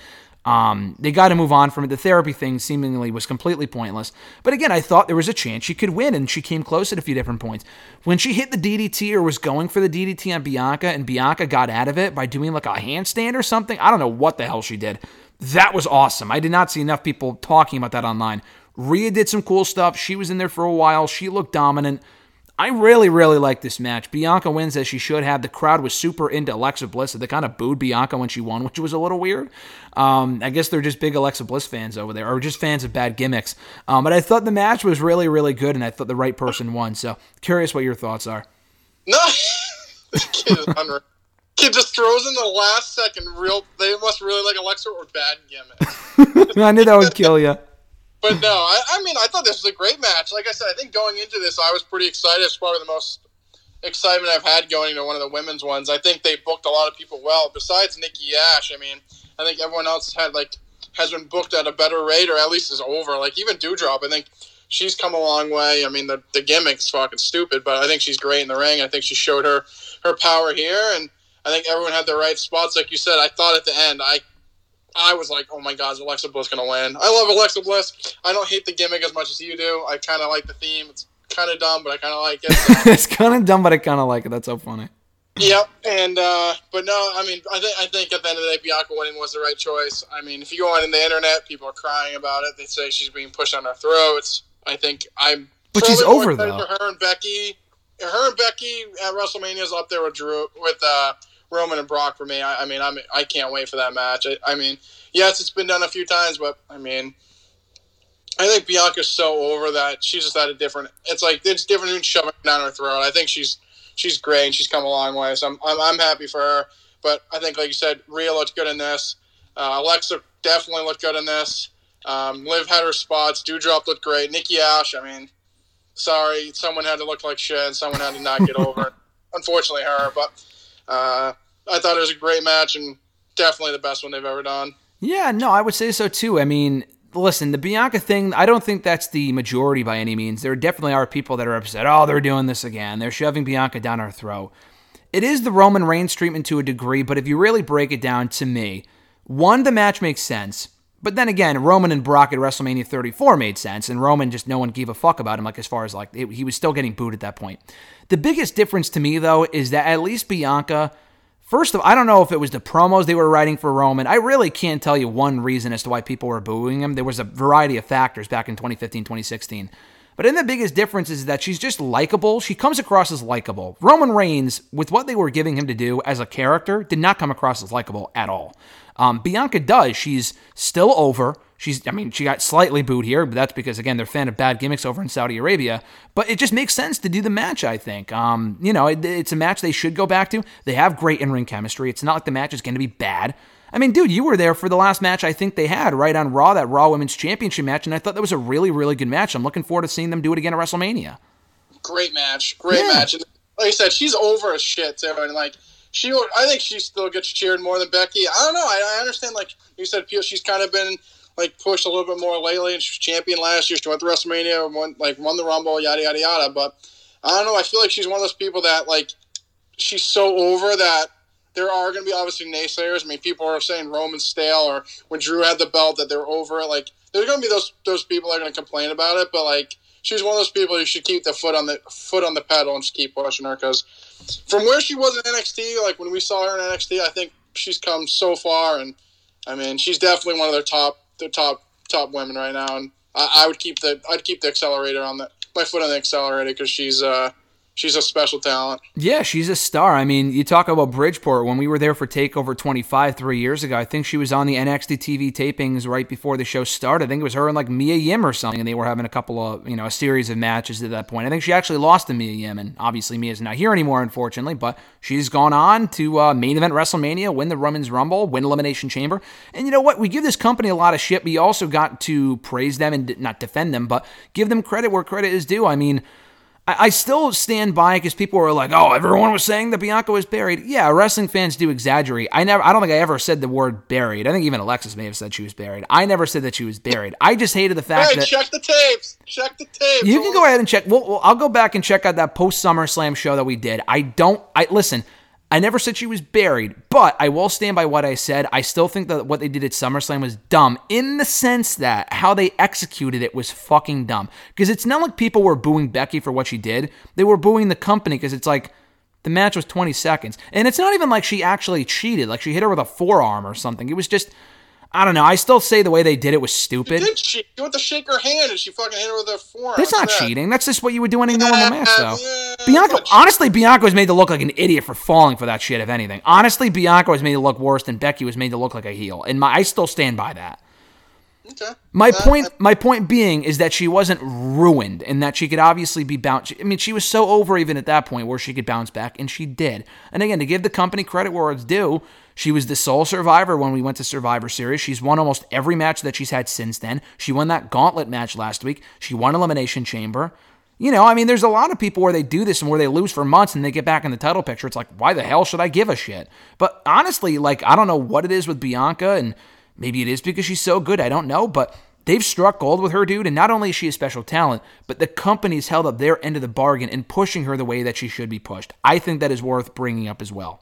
Um, they got to move on from it. The therapy thing seemingly was completely pointless. But again, I thought there was a chance she could win, and she came close at a few different points. When she hit the DDT or was going for the DDT on Bianca, and Bianca got out of it by doing like a handstand or something, I don't know what the hell she did. That was awesome. I did not see enough people talking about that online. Rhea did some cool stuff. She was in there for a while. She looked dominant. I really, really like this match. Bianca wins as she should have. The crowd was super into Alexa Bliss. They kind of booed Bianca when she won, which was a little weird. Um, I guess they're just big Alexa Bliss fans over there, or just fans of bad gimmicks. Um, but I thought the match was really, really good, and I thought the right person won. So curious what your thoughts are. No, this kid is unreal. Kid just throws in the last second. Real, they must really like Alexa or bad gimmick. I knew that would kill you. But no, I, I mean, I thought this was a great match. Like I said, I think going into this, I was pretty excited. It's probably the most excitement I've had going into one of the women's ones. I think they booked a lot of people well. Besides Nikki Ash, I mean, I think everyone else had like has been booked at a better rate, or at least is over. Like even Doudrop, I think she's come a long way. I mean, the the gimmick's fucking stupid, but I think she's great in the ring. I think she showed her her power here, and I think everyone had the right spots. Like you said, I thought at the end, I I was like, oh my god, is Alexa Bliss gonna win? I love Alexa Bliss. I don't hate the gimmick as much as you do. I kind of like the theme. It's kind of dumb, but I kind of like it. it's kind of dumb, but I kind of like it. That's so funny. Yep, and uh, but no, I mean, I think I think at the end of the day, Bianca winning was the right choice. I mean, if you go on in the internet, people are crying about it. They say she's being pushed on our throats. I think I'm. But she's over, though. For her and Becky, her and Becky at WrestleMania is up there with Drew with uh, Roman and Brock for me. I, I mean, I'm I can't wait for that match. I, I mean, yes, it's been done a few times, but I mean, I think Bianca's so over that she's just at a different. It's like it's different than shoving down her throat. I think she's she's great and she's come a long way. So I'm I'm, I'm happy for her. But I think, like you said, Rhea looked good in this. Uh, Alexa definitely looked good in this. Um, Liv had her spots. Doudrop looked great. Nikki Ash, I mean, sorry, someone had to look like shit and someone had to not get over. it. Unfortunately, her. But uh, I thought it was a great match and definitely the best one they've ever done. Yeah, no, I would say so too. I mean, listen, the Bianca thing, I don't think that's the majority by any means. There definitely are people that are upset. Oh, they're doing this again. They're shoving Bianca down our throat. It is the Roman Reigns treatment to a degree, but if you really break it down to me, one, the match makes sense. But then again, Roman and Brock at WrestleMania 34 made sense, and Roman just no one gave a fuck about him. Like as far as like it, he was still getting booed at that point. The biggest difference to me though is that at least Bianca First of all, I don't know if it was the promos they were writing for Roman. I really can't tell you one reason as to why people were booing him. There was a variety of factors back in 2015, 2016. But then the biggest difference is that she's just likable. She comes across as likable. Roman Reigns, with what they were giving him to do as a character, did not come across as likable at all. Um, Bianca does. She's still over. She's, I mean, she got slightly booed here, but that's because again they're a fan of bad gimmicks over in Saudi Arabia. But it just makes sense to do the match. I think, um, you know, it, it's a match they should go back to. They have great in-ring chemistry. It's not like the match is going to be bad. I mean, dude, you were there for the last match I think they had right on Raw, that Raw Women's Championship match, and I thought that was a really, really good match. I'm looking forward to seeing them do it again at WrestleMania. Great match, great Yeah. match. And like I said, she's over as shit too, and like she, I think she still gets cheered more than Becky. I don't know. I, I understand. Like you said, she's kind of been like pushed a little bit more lately, and she was champion last year. She went to WrestleMania, and won like won the Rumble, yada yada yada. But I don't know. I feel like she's one of those people that like she's so over that there are going to be obviously naysayers. I mean, people are saying Roman's stale, or when Drew had the belt that they're over it. Like, there's going to be those those people that are going to complain about it. But like, she's one of those people you should keep the foot on the foot on the pedal and just keep pushing her because from where she was in NXT, like when we saw her in NXT, I think she's come so far, and I mean, she's definitely one of their top their top top women right now. And I, I would keep the I'd keep the accelerator on the my foot on the accelerator because she's uh she's a special talent. Yeah, she's a star. I mean, you talk about Bridgeport. When we were there for Takeover 25 three years ago, I think she was on the NXT TV tapings right before the show started. I think it was her and like Mia Yim or something, and they were having a couple of, you know, a series of matches at that point. I think she actually lost to Mia Yim, and obviously Mia's not here anymore, unfortunately, but she's gone on to uh, main event WrestleMania, win the Women's Rumble, win Elimination Chamber. And you know what? We give this company a lot of shit, but you also got to praise them and not defend them, but give them credit where credit is due. I mean, I, I still stand by because people were like, "Oh, everyone was saying that Bianca was buried." Yeah, wrestling fans do exaggerate. I never, I don't think I ever said the word buried. I think even Alexis may have said she was buried. I never said that she was buried. I just hated the fact Hey, that check the tapes. Check the tapes. you can go ahead and check. Well, well, I'll go back and check out that post SummerSlam show that we did. I don't. I listen. I never said she was buried, but I will stand by what I said. I still think that what they did at SummerSlam was dumb in the sense that how they executed it was fucking dumb. Because it's not like people were booing Becky for what she did; they were booing the company because it's like the match was 20 seconds, and it's not even like she actually cheated. Like she hit her with a forearm or something. It was just. I don't know. I still say the way they did it was stupid. Did she? She went to shake her hand and she fucking hit her with her forearm. That's not that? cheating. That's just what you would do in a normal match, though. yeah, Bianca, honestly, Bianca was made to look like an idiot for falling for that shit. If anything, honestly, Bianca was made to look worse than Becky was made to look like a heel, and my, I still stand by that. Okay. My Uh, point, my point being, is that she wasn't ruined, and that she could obviously be bounced. I mean, she was so over even at that point where she could bounce back, and she did. And again, to give the company credit where it's due, she was the sole survivor when we went to Survivor Series. She's won almost every match that she's had since then. She won that gauntlet match last week. She won Elimination Chamber. You know, I mean, there's a lot of people where they do this and where they lose for months and they get back in the title picture. It's like, why the hell should I give a shit? But honestly, like, I don't know what it is with Bianca, and maybe it is because she's so good. I don't know, but they've struck gold with her, dude. And not only is she a special talent, but the company's held up their end of the bargain in pushing her the way that she should be pushed. I think that is worth bringing up as well.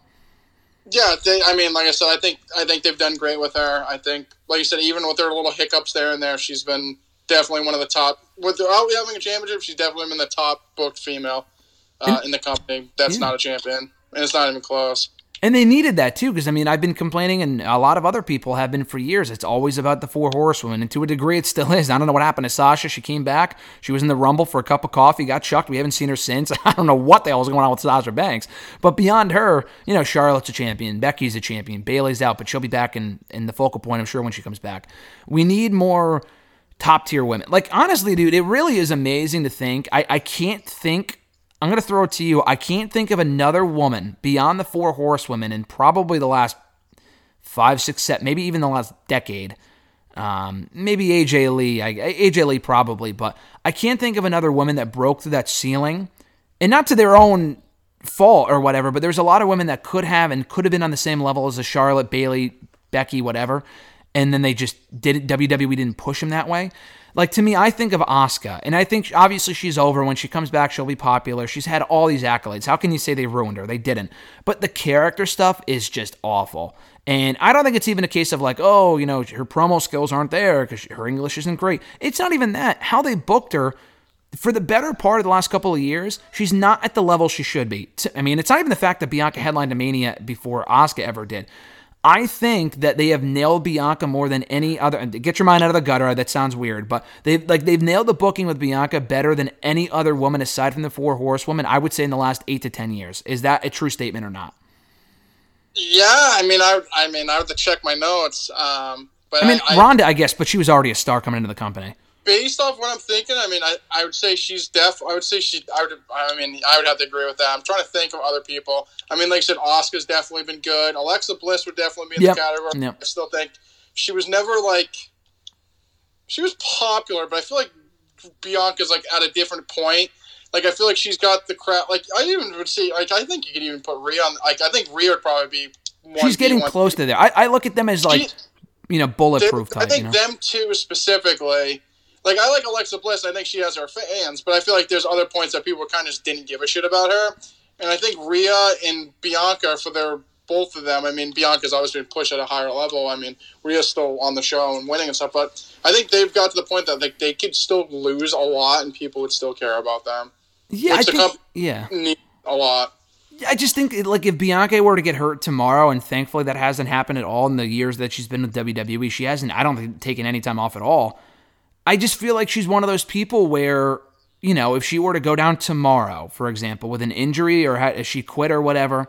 Yeah, they, I mean, like I said, I think I think they've done great with her. I think, like you said, even with their little hiccups there and there, she's been definitely one of the top. Without having a championship, she's definitely been the top booked female uh, in the company. That's Yeah. not a champion, and it's not even close. And they needed that too, because I mean, I've been complaining, and a lot of other people have been for years. It's always about the four horsewomen, and to a degree, it still is. I don't know what happened to Sasha. She came back. She was in the Rumble for a cup of coffee, got chucked. We haven't seen her since. I don't know what the hell is going on with Sasha Banks. But beyond her, you know, Charlotte's a champion, Becky's a champion, Bayley's out, but she'll be back in in the focal point. I'm sure when she comes back. We need more top tier women. Like honestly, dude, it really is amazing to think. I, I can't think. I'm gonna throw it to you. I can't think of another woman beyond the four horsewomen in probably the last five, six, seven, maybe even the last decade. Um, maybe AJ Lee. I, AJ Lee probably, but I can't think of another woman that broke through that ceiling, and not to their own fault or whatever. But there's a lot of women that could have and could have been on the same level as a Charlotte, Bayley, Becky, whatever, and then they just did WWE didn't push them that way. Like to me, I think of Asuka, and I think obviously she's over. When she comes back, she'll be popular. She's had all these accolades. How can you say they ruined her? They didn't. But the character stuff is just awful. And I don't think it's even a case of like, oh, you know, her promo skills aren't there because her English isn't great. It's not even that. How they booked her for the better part of the last couple of years, she's not at the level she should be. I mean, it's not even the fact that Bianca headlined a Mania before Asuka ever did. I think that they have nailed Bianca more than any other. and Get your mind out of the gutter. That sounds weird, but they've like they've nailed the booking with Bianca better than any other woman aside from the four horsewomen. I would say in the last eight to ten years. Is that a true statement or not? Yeah, I mean, I, I mean, I have to check my notes. Um, but I mean, I, Ronda, I guess, but she was already a star coming into the company. Based off what I'm thinking, I mean, I, I would say she's def. I would say she. I would. I mean, I would have to agree with that. I'm trying to think of other people. I mean, like I said, Asuka's definitely been good. Alexa Bliss would definitely be in Yep. the category. Yep. I still think she was never like. She was popular, but I feel like Bianca's like at a different point. Like I feel like she's got the crowd. Like I even would see. like I think you could even put Rhea on. Like I think Rhea would probably be. She's getting one close to there. I, I look at them as like, She- you know, bulletproof I type. think You know? them two specifically. Like I like Alexa Bliss. I think she has her fans, but I feel like there's other points that people kind of just didn't give a shit about her. And I think Rhea and Bianca for their both of them. I mean, Bianca's always been pushed at a higher level. I mean, Rhea's still on the show and winning and stuff, but I think they've got to the point that like they could still lose a lot and people would still care about them. yeah, I think, yeah. A lot. I just think like if Bianca were to get hurt tomorrow, and thankfully that hasn't happened at all in the years that she's been with WWE, she hasn't. I don't think taken any time off at all. I just feel like she's one of those people where you know if she were to go down tomorrow, for example, with an injury or ha- if she quit or whatever.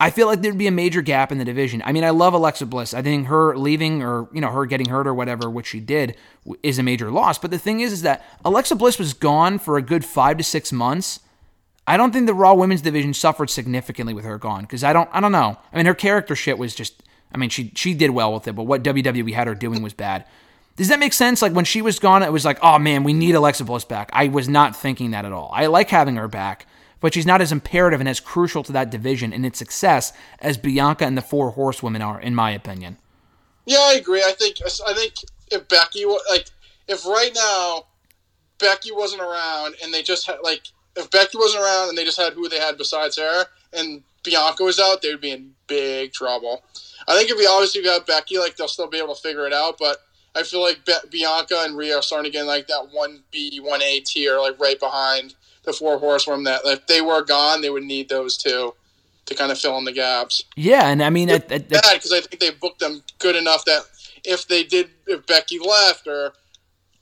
I feel like there'd be a major gap in the division. I mean, I love Alexa Bliss. I think her leaving or you know her getting hurt or whatever, which she did, is a major loss. But the thing is, is that Alexa Bliss was gone for a good five to six months. I don't think the Raw Women's division suffered significantly with her gone because I don't I don't know. I mean, her character shit was just. I mean, she she did well with it, but what WWE had her doing was bad. Does that make sense? Like when she was gone, it was like, oh man, we need Alexa Bliss back. I was not thinking that at all. I like having her back, but she's not as imperative and as crucial to that division and its success as Bianca and the four horsewomen are, in my opinion. Yeah, I agree. I think I think if Becky like if right now Becky wasn't around and they just had like if Becky wasn't around and they just had who they had besides her and Bianca was out, they would be in big trouble. I think if we obviously got Becky, like they'll still be able to figure it out, but I feel like Be- Bianca and Rhea are starting to get like that one B, one A tier, like right behind the four horsewomen. That if they were gone, they would need those two to kind of fill in the gaps. Yeah, and I mean, at, at, Bad because I think they booked them good enough that if they did, if Becky left or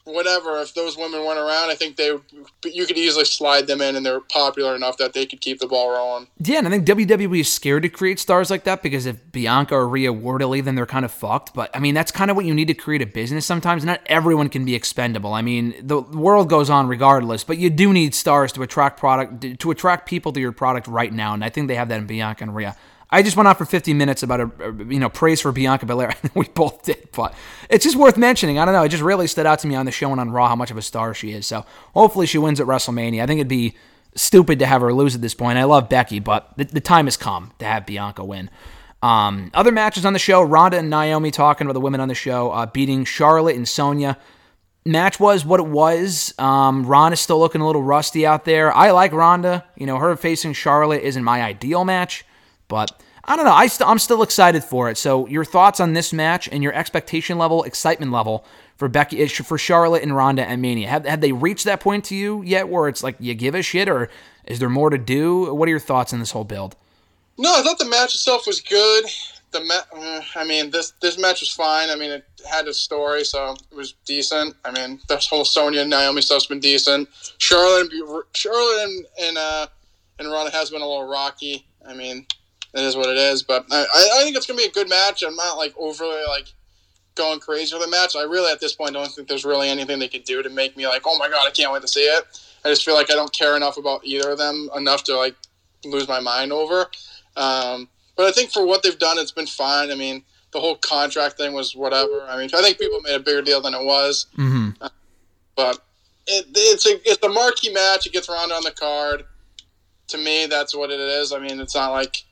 whatever, if those women weren't around, I think they you could easily slide them in, and they're popular enough that they could keep the ball rolling. Yeah, and I think WWE is scared to create stars like that because if Bianca or Rhea were to leave, then they're kind of fucked. But I mean, that's kind of what you need to create a business sometimes. Not everyone can be expendable. I mean, the world goes on regardless, but you do need stars to attract product to attract people to your product right now. And I think they have that in Bianca and Rhea. I just went on for 15 minutes about a, a- you know praise for Bianca Belair. we both did, but it's just worth mentioning. I don't know. It just really stood out to me on the show and on Raw how much of a star she is. So hopefully she wins at WrestleMania. I think it'd be stupid to have her lose at this point. I love Becky, but the, the time has come to have Bianca win. Um, other matches on the show: Ronda and Naomi talking about the women on the show, uh, beating Charlotte and Sonya. Match was what it was. Um, Ronda's still looking a little rusty out there. I like Ronda. You know, her facing Charlotte isn't my ideal match, but I don't know. I st- I'm still excited for it. So, your thoughts on this match and your expectation level, excitement level for Becky, for Charlotte and Ronda and Mania? Have have they reached that point to you yet, where it's like you give a shit, or is there more to do? What are your thoughts on this whole build? No, I thought the match itself was good. The ma- uh, I mean, this this match was fine. I mean, it had a story, so it was decent. I mean, this whole Sonya and Naomi stuff's been decent. Charlotte and Charlotte and and, uh, and Ronda has been a little rocky. I mean, it is what it is. But I, I think it's gonna be a good match. I'm not like overly like going crazy with the match. I really at this point don't think there's really anything they could do to make me like, oh my god, I can't wait to see it. I just feel like I don't care enough about either of them enough to like lose my mind over. Um, but I think for what they've done, it's been fine. I mean, the whole contract thing was whatever. I mean, I think people made a bigger deal than it was. Mm-hmm. But it, it's a it's a marquee match. It gets Ronda on the card. To me, that's what it is. I mean, it's not like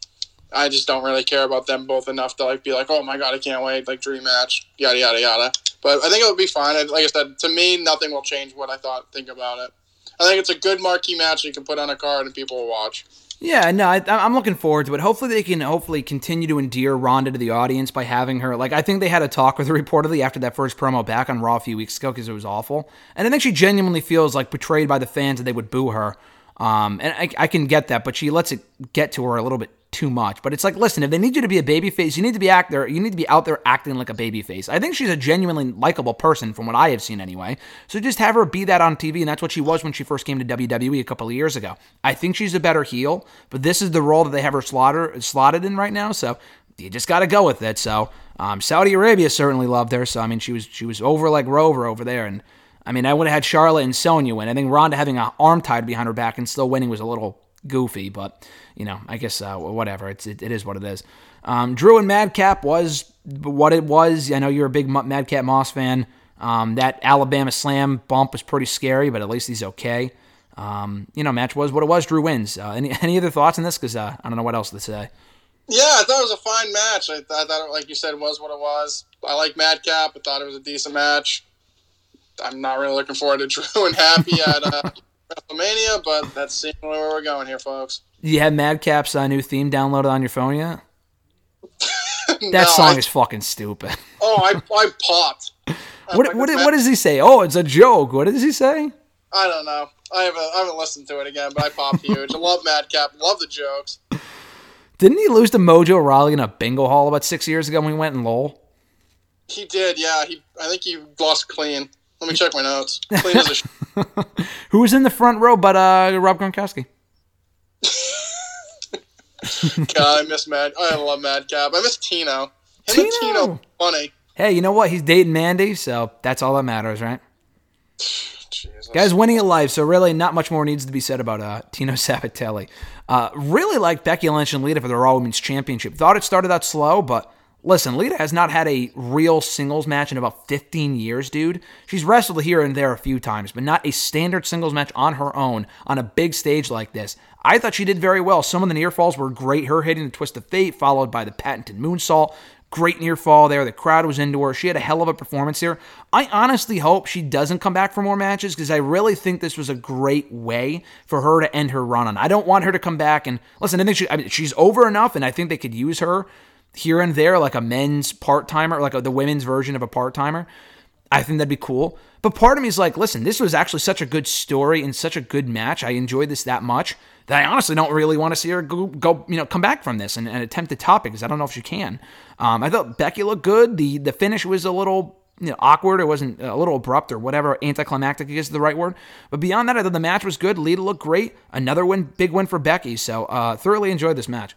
I just don't really care about them both enough to like be like, oh my god, I can't wait, like dream match, yada yada yada. But I think it would be fine. Like I said, to me, nothing will change what I thought think about it. I think it's a good marquee match you can put on a card and people will watch. Yeah, no, I, I'm looking forward to it. Hopefully, they can hopefully continue to endear Ronda to the audience by having her. Like, I think they had a talk with her reportedly after that first promo back on Raw a few weeks ago because it was awful, and I think she genuinely feels like betrayed by the fans that they would boo her. Um, and I, I can get that, but she lets it get to her a little bit too much. But it's like, listen, if they need you to be a babyface, you need to be act there. You need to be out there acting like a babyface. I think she's a genuinely likable person, from what I have seen anyway. So just have her be that on TV, and that's what she was when she first came to WWE a couple of years ago. I think she's a better heel, but this is the role that they have her slaughter, slotted in right now. So you just got to go with it. So um, Saudi Arabia certainly loved her. So I mean, she was she was over like Rover over there, and I mean, I would have had Charlotte and Sonya win. I think Ronda having an arm tied behind her back and still winning was a little goofy, but you know, I guess uh, whatever. It's it, it is what it is. Um, Drew and Madcap was what it was. I know you're a big Madcap Moss fan. Um, that Alabama Slam bump was pretty scary, but at least he's okay. Um, you know, match was what it was. Drew wins. Uh, any any other thoughts on this? Because uh, I don't know what else to say. Yeah, I thought it was a fine match. I, I thought, it, like you said, it was what it was. I like Madcap. I thought it was a decent match. I'm not really looking forward to Drew and Happy at uh, WrestleMania, but that's seemingly where we're going here, folks. You have Madcap's uh, new theme downloaded on your phone yet? That No, song I- is fucking stupid. Oh, I, I popped. What Like, what, what does he say? Oh, it's a joke. What does he say? I don't know. I haven't, I haven't listened to it again, but I popped huge. I love Madcap. Love the jokes. Didn't he lose to Mojo Rawley in a bingo hall about six years ago when we went in Lowell? He did, yeah. He, I think he lost clean. Let me check my notes. Clean as a Who was in the front row but uh, Rob Gronkowski? God, I miss Mad. I love Madcap. I miss Tino. Him Tino! Tino, funny. Hey, you know what? He's dating Mandy, so that's all that matters, right? Jesus. Guys winning at life, so really not much more needs to be said about uh, Tino Sabatelli. Uh, really liked Becky Lynch and Lita for the Raw Women's Championship. Thought it started out slow, but Listen, Lita has not had a real singles match in about 15 years, dude. She's wrestled here and there a few times, but not a standard singles match on her own on a big stage like this. I thought she did very well. Some of the near falls were great. Her hitting the twist of fate, followed by the patented moonsault. Great near fall there. The crowd was into her. She had a hell of a performance here. I honestly hope she doesn't come back for more matches because I really think this was a great way for her to end her run on. I don't want her to come back and listen. I think she, I mean, she's over enough, and I think they could use her here and there, like a men's part timer, like a, the women's version of a part timer. I think that'd be cool. But part of me is like, listen, this was actually such a good story and such a good match. I enjoyed this that much that I honestly don't really want to see her go, go you know, come back from this and, and attempt the top it because I don't know if she can. Um, I thought Becky looked good. The the finish was a little you know, awkward. It wasn't a little abrupt or whatever, anticlimactic, is the right word. But beyond that, I thought the match was good. Lita looked great. Another win, big win for Becky. So uh, thoroughly enjoyed this match.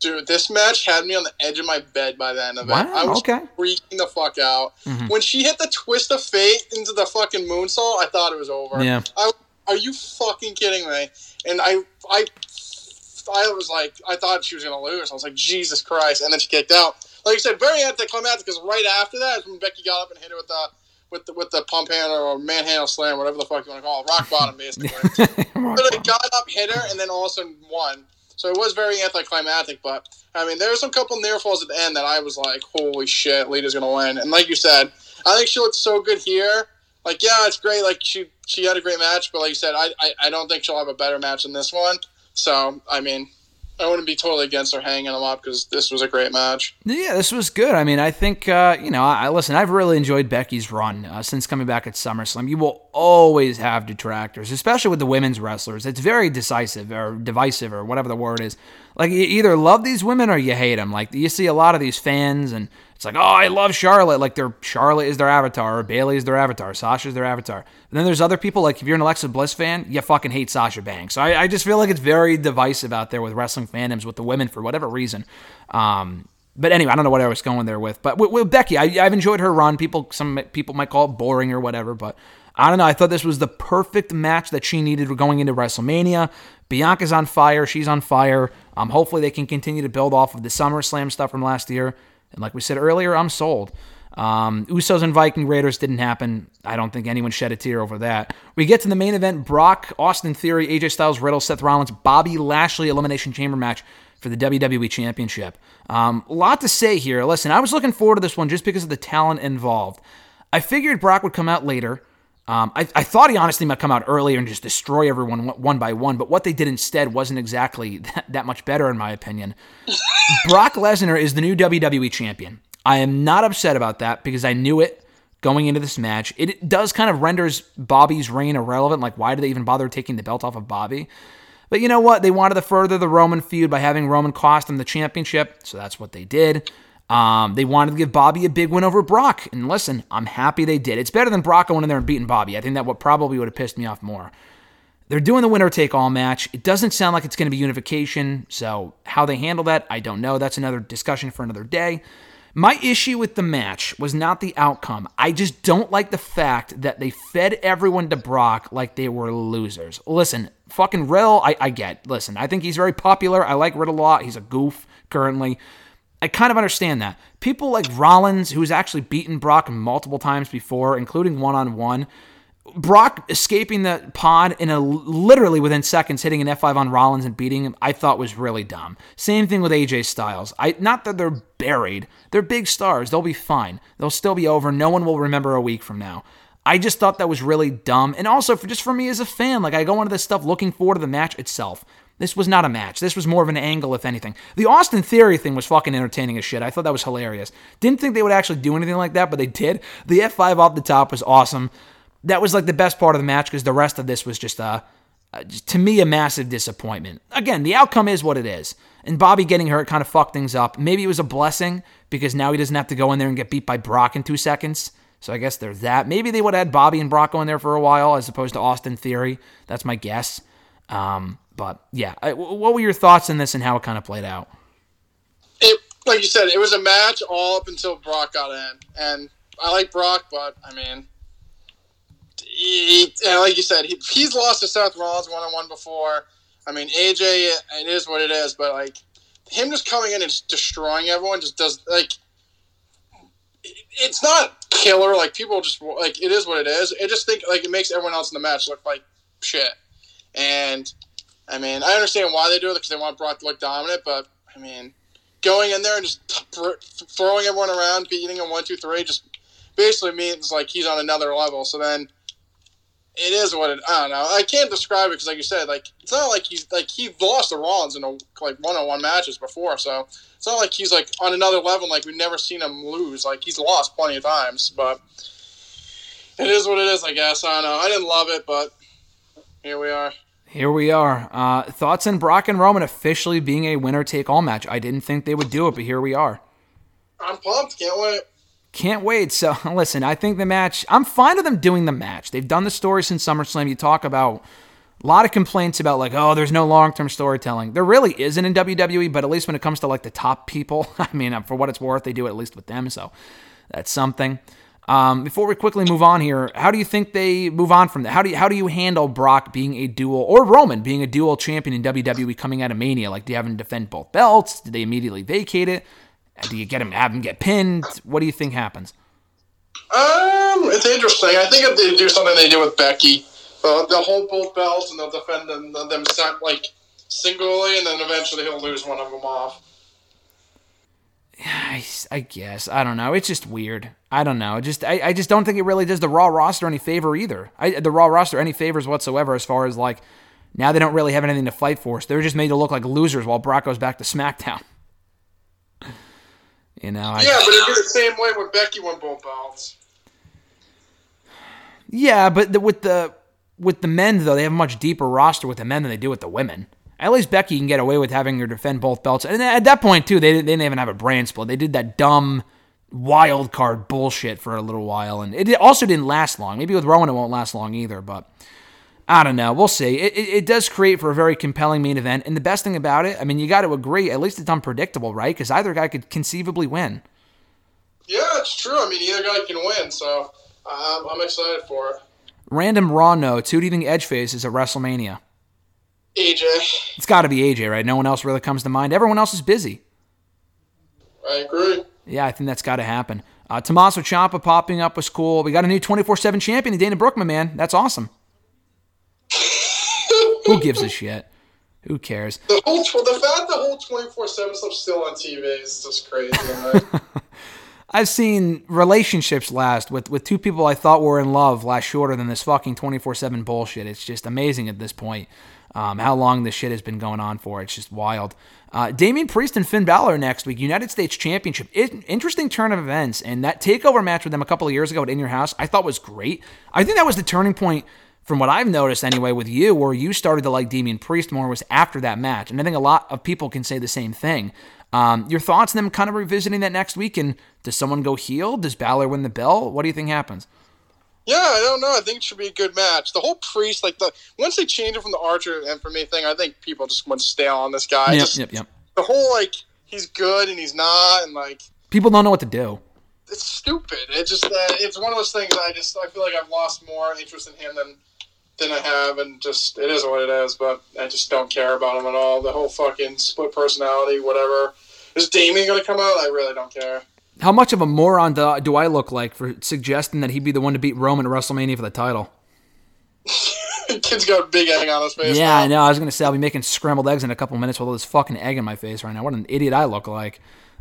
Dude, this match had me on the edge of my bed by the end of it. Wow, I was okay. freaking the fuck out. Mm-hmm. When she hit the twist of fate into the fucking moonsault, I thought it was over. Yeah. I, are you fucking kidding me? And I, I, I was like, I thought she was gonna lose. I was like, Jesus Christ! And then she kicked out. Like you said, very anticlimactic. Because right after that, when Becky got up and hit her with the, with the, with the pump handle or manhandle slam, whatever the fuck you want to call it, rock bottom basically. But it got up, hit her, and then all of a sudden won. So it was very anticlimactic, but I mean, there were some couple near falls at the end that I was like, "Holy shit, Lita's gonna win!" And like you said, I think she looked so good here. Like, yeah, it's great. Like she she had a great match, but like you said, I I, I don't think she'll have a better match than this one. So I mean, I wouldn't be totally against her hanging them up because this was a great match. Yeah, this was good. I mean, I think uh, you know. I, listen. I've really enjoyed Becky's run uh, since coming back at SummerSlam. You will always have detractors, especially with the women's wrestlers. It's very decisive or divisive or whatever the word is. Like you either love these women or you hate them. Like you see a lot of these fans, and it's like, oh, I love Charlotte. Like their Charlotte is their avatar, or Bayley is their avatar, Sasha's their avatar. And then there's other people like if you're an Alexa Bliss fan, you fucking hate Sasha Banks. So I, I just feel like it's very divisive out there with wrestling fandoms with the women for whatever reason. Um, but anyway, I don't know what I was going there with. But with, with Becky, I, I've enjoyed her run. People, some people might call it boring or whatever, but I don't know. I thought this was the perfect match that she needed going into WrestleMania. Bianca's on fire. She's on fire. Um, hopefully they can continue to build off of the SummerSlam stuff from last year. And like we said earlier, I'm sold. Um, Usos and Viking Raiders didn't happen. I don't think anyone shed a tear over that. We get to the main event: Brock, Austin Theory, AJ Styles, Riddle, Seth Rollins, Bobby Lashley Elimination Chamber match for the WWE Championship. Um, a lot to say here. Listen, I was looking forward to this one just because of the talent involved. I figured Brock would come out later. Um, I, I thought he honestly might come out earlier and just destroy everyone one- by one, but what they did instead wasn't exactly that, that much better, in my opinion. Brock Lesnar is the new WWE champion. I am not upset about that because I knew it going into this match. It does kind of renders Bobby's reign irrelevant. Like, why did they even bother taking the belt off of Bobby? But you know what? They wanted to further the Roman feud by having Roman cost them the championship, so that's what they did. Um, they wanted to give Bobby a big win over Brock, and listen, I'm happy they did. It's better than Brock going in there and beating Bobby. I think that what probably would have pissed me off more. They're doing the winner take all match. It doesn't sound like it's going to be unification, so how they handle that, I don't know. That's another discussion for another day. My issue with the match was not the outcome. I just don't like the fact that they fed everyone to Brock like they were losers. Listen, fucking Riddle, I, I get. Listen, I think he's very popular. I like Riddle a lot. He's a goof currently. I kind of understand that. People like Rollins, who's actually beaten Brock multiple times before, including one on one, Brock escaping the pod in a literally within seconds, hitting an F5 on Rollins and beating him, I thought was really dumb. Same thing with AJ Styles. I not that they're buried. They're big stars. They'll be fine. They'll still be over. No one will remember a week from now. I just thought that was really dumb. And also for just for me as a fan, like I go into this stuff looking forward to the match itself. This was not a match. This was more of an angle, if anything. The Austin Theory thing was fucking entertaining as shit. I thought that was hilarious. Didn't think they would actually do anything like that, but they did. The F5 off the top was awesome that was like the best part of the match because the rest of this was just uh, uh, to me a massive disappointment. Again, the outcome is what it is, and Bobby getting hurt kind of fucked things up. Maybe it was a blessing because now he doesn't have to go in there and get beat by Brock in two seconds. So I guess there's that. Maybe they would have had Bobby and Brock in there for a while as opposed to Austin Theory. That's my guess. Um, but yeah, I, what were your thoughts on this and how it kind of played out? It, like you said, it was a match all up until Brock got in, and I like Brock, but I mean, he, like you said, he, he's lost to Seth Rollins one on one before. I mean, AJ, it is what it is, but like him just coming in and just destroying everyone just does like it's not killer. Like people just like it is what it is. I just think like it makes everyone else in the match look like shit. And i mean i understand why they do it because they want brock to look dominant but i mean going in there and just throwing everyone around beating him one two three just basically means like he's on another level so then it is what it. I don't know. I can't describe it because, like you said, like it's not like he's like he lost to Rollins in a, like one-on-one matches before, so it's not like he's like on another level. Like we've never seen him lose. Like he's lost plenty of times, but it is what it is. I guess I don't know. I didn't love it, but here we are. Here we are. Uh, thoughts on Brock and Roman officially being a winner take all match. I didn't think they would do it, but here we are. I'm pumped. Can't wait. Can't wait. So, listen, I think the match, I'm fine with them doing the match. They've done the story since SummerSlam. You talk about a lot of complaints about, like, oh, there's no long term storytelling. There really isn't in WWE, but at least when it comes to, like, the top people, I mean, for what it's worth, they do it at least with them. So, that's something. Um, before we quickly move on here, how do you think they move on from that? How do you, how do you handle Brock being a dual or Roman being a dual champion in WWE coming out of Mania? Like, do you have him defend both belts? Do they immediately vacate it? Do you get him have him get pinned? What do you think happens? Um, it's interesting. I think if they do something they do with Becky, uh, they'll hold both belts and they'll defend them, them set, like singly, and then eventually he'll lose one of them off. I, I guess I don't know. It's just weird. I don't know. Just I, I just don't think it really does the Raw roster any favor either. I, the Raw roster any favors whatsoever as far as like now they don't really have anything to fight for. So they're just made to look like losers while Brock goes back to SmackDown. You know, I, Yeah, but it'd be the same way when Becky won both belts. Yeah, but the, with the with the men though, they have a much deeper roster with the men than they do with the women. At least Becky can get away with having her defend both belts, and at that point too, they didn't, they didn't even have a brand split. They did that dumb wild card bullshit for a little while, and it also didn't last long. Maybe with Roman it won't last long either, but I don't know. We'll see. It, it, it does create for a very compelling main event, and the best thing about it, I mean, you got to agree, at least it's unpredictable, right? Because either guy could conceivably win. Yeah, it's true. I mean, either guy can win, so um, I'm excited for it. Random Raw notes. Who do you think Edge faces at WrestleMania? AJ, It's got to be AJ, right? No one else really comes to mind. Everyone else is busy. I agree. Yeah, I think that's got to happen. Uh, Tommaso Ciampa popping up was cool. We got a new 24 7 champion in Dana Brooke, my man. That's awesome. Who gives a shit? Who cares? The whole tw- the fact the whole 24 seven stuff's still on TV is just crazy. I've seen relationships last with, with two people I thought were in love last shorter than this fucking 24 7 bullshit. It's just amazing at this point um, how long this shit has been going on for. It's just wild. Uh, Damian Priest and Finn Balor next week, United States Championship. In- interesting turn of events. And that takeover match with them a couple of years ago at In Your House, I thought was great. I think that was the turning point from what I've noticed anyway with you, where you started to like Damian Priest more was after that match. And I think a lot of people can say the same thing. Um, your thoughts on them kind of revisiting that next week? And does someone go heel? Does Balor win the bell? What do you think happens? Yeah, I don't know. I think it should be a good match. The whole priest, like the once they change it from the Archer of Infamy thing, I think people just went stale on this guy. yep, Just yep, yep. The whole like he's good and he's not, and like People don't know what to do. it's stupid. It's just that it's one of those things. I just I feel like I've lost more interest in him than than I have, and just it is what it is. But I just don't care about him at all. The whole fucking split personality, whatever. Is Damien gonna come out? I really don't care. How much of a moron do, do I look like for suggesting that he'd be the one to beat Roman at WrestleMania for the title? Kid's got a big egg on his face. Yeah, now. I know. I was going to say I'll be making scrambled eggs in a couple minutes with all this fucking egg in my face right now. What an idiot I look like.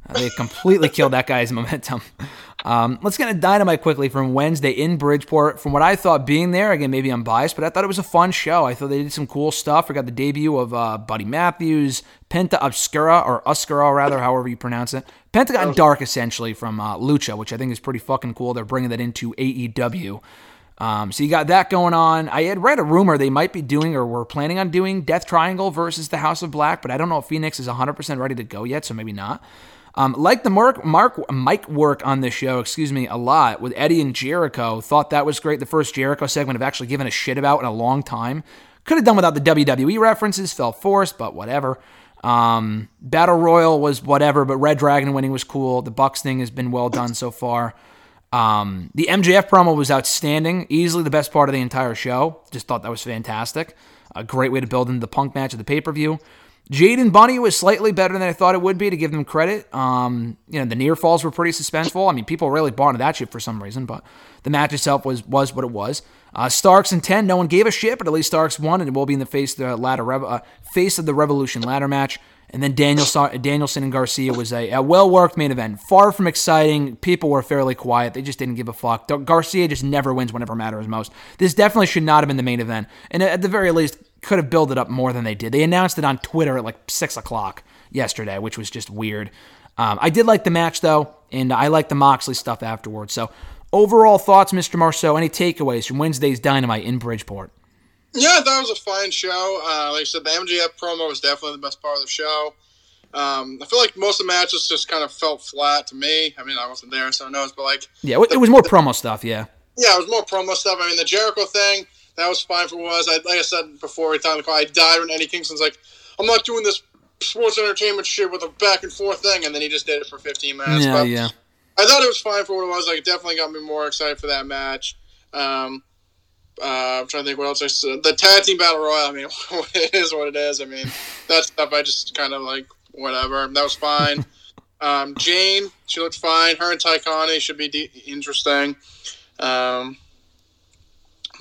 Uh, they completely killed that guy's momentum. Um, let's get a dynamite quickly from Wednesday in Bridgeport. From what I thought being there, again, maybe I'm biased, but I thought it was a fun show. I thought they did some cool stuff. We got the debut of uh, Buddy Matthews, Penta Obscura, or Oscura, rather, however you pronounce it. Pentagon Dark, essentially, from uh, Lucha, which I think is pretty fucking cool. They're bringing that into AEW. Um, so you got that going on. I had read a rumor they might be doing or were planning on doing Death Triangle versus the House of Black, but I don't know if Fenix is 100% ready to go yet, so maybe not. Um, like the Mark, Mark Mike work on this show, excuse me, a lot with Eddie and Jericho. Thought that was great. The first Jericho segment I've actually given a shit about in a long time. Could have done without the WWE references, felt forced, but whatever. Um, Battle Royal was whatever, but Red Dragon winning was cool. The Bucks thing has been well done so far. Um, the MJF promo was outstanding, easily the best part of the entire show. Just thought that was fantastic. A great way to build into the Punk match of the pay per view. Jade and Bunny was slightly better than I thought it would be, to give them credit. Um, you know, the near falls were pretty suspenseful. I mean, people really bought into that shit for some reason, but the match itself was was what it was. Uh, Starks and ten, no one gave a shit, but at least Starks won, and it will be in the face of the ladder uh, face of the Revolution ladder match. And then Daniel Danielson and Garcia was a, a well worked main event. Far from exciting. People were fairly quiet. They just didn't give a fuck. Garcia just never wins whenever matters most. This definitely should not have been the main event. And at the very least, could have built it up more than they did. They announced it on Twitter at like six o'clock yesterday, which was just weird. Um, I did like the match though, and I like the Moxley stuff afterwards. So, overall thoughts, Mr. Marceau? Any takeaways from Wednesday's Dynamite in Bridgeport? Yeah, that was a fine show. Uh, like I said, the MJF promo was definitely the best part of the show. Um, I feel like most of the matches just kind of felt flat to me. I mean, I wasn't there, so who knows? But like, Yeah, it was more promo stuff. Yeah, yeah, it was more promo stuff. I mean, the Jericho thing that was fine for what it was. I, like I said before, we time the call, I died when Eddie Kingston's like, "I'm not doing this sports entertainment shit with a back and forth thing," and then he just did it for 15 minutes. yeah, but yeah. I thought it was fine for what it was. Like, it definitely got me more excited for that match. Um, uh, I'm trying to think what else I said. The tag team battle royal. I mean, it is what it is. I mean, that stuff I just kind of like whatever. That was fine. um, Jane, she looked fine. Her and Tay Conti should be de- interesting. Um,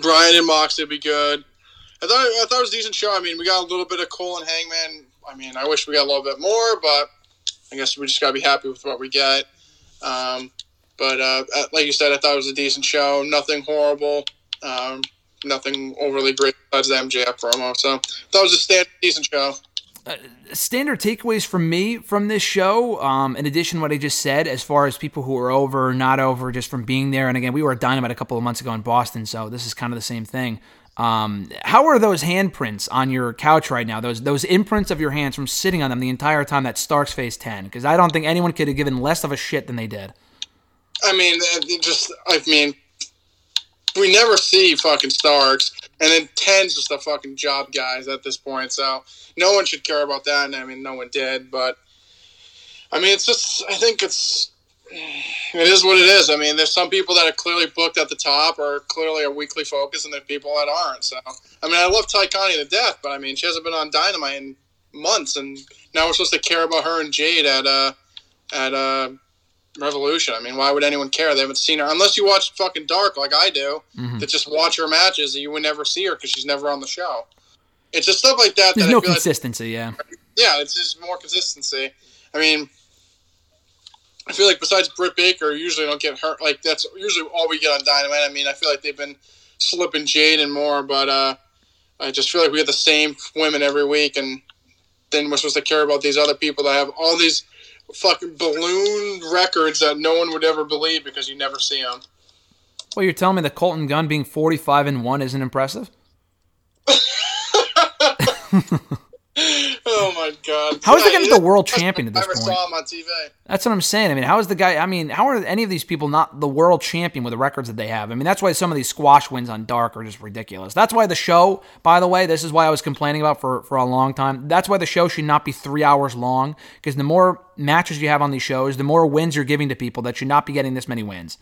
Bryan and Moxley would be good. I thought I thought it was a decent show. I mean, we got a little bit of Cole and Hangman. I mean, I wish we got a little bit more, but I guess we just gotta be happy with what we get. Um, but uh, like you said, I thought it was a decent show. Nothing horrible. Um, nothing overly great besides the MJF promo. So that was a standard decent show. Standard takeaways from me from this show, um, in addition to what I just said, as far as people who are over, or not over, just from being there. And again, we were at Dynamite a couple of months ago in Boston, so this is kind of the same thing. Um, how are those handprints on your couch right now? Those those imprints of your hands from sitting on them the entire time that Starks Phase 10? Because I don't think anyone could have given less of a shit than they did. I mean, just I mean, we never see fucking Starks, and then Ten's just a fucking job guys at this point. So no one should care about that, and I mean, no one did. But I mean, it's just I think it's it is what it is. I mean, there's some people that are clearly booked at the top or clearly a weekly focus, and there's people that aren't. So I mean, I love Tay Conti to death, but I mean, she hasn't been on Dynamite in months, and now we're supposed to care about her and Jade at uh at uh Revolution. I mean, why would anyone care? They haven't seen her unless you watch fucking Dark like I do. That just watch her matches, and you would never see her because she's never on the show. It's just stuff like that. There's that no feel like consistency, yeah. yeah, it's just more consistency. I mean, I feel like besides Britt Baker, usually don't get hurt. Like that's usually all we get on Dynamite. I mean, I feel like they've been slipping Jade and more, but uh, I just feel like we have the same women every week, and then we're supposed to care about these other people that have all these fucking balloon records that no one would ever believe because you never see them. Well, you're telling me that Colten Gunn being 45 and 1 isn't impressive? My god! How is the guy he the world champion at I this never point? saw him on TV. That's what I'm saying. I mean, how is the guy? I mean, how are any of these people not the world champion with the records that they have? I mean, that's why some of these squash wins on Dark are just ridiculous. That's why the show, by the way, this is why I was complaining about for, for a long time. That's why the show should not be three hours long because the more matches you have on these shows, the more wins you're giving to people that should not be getting this many wins.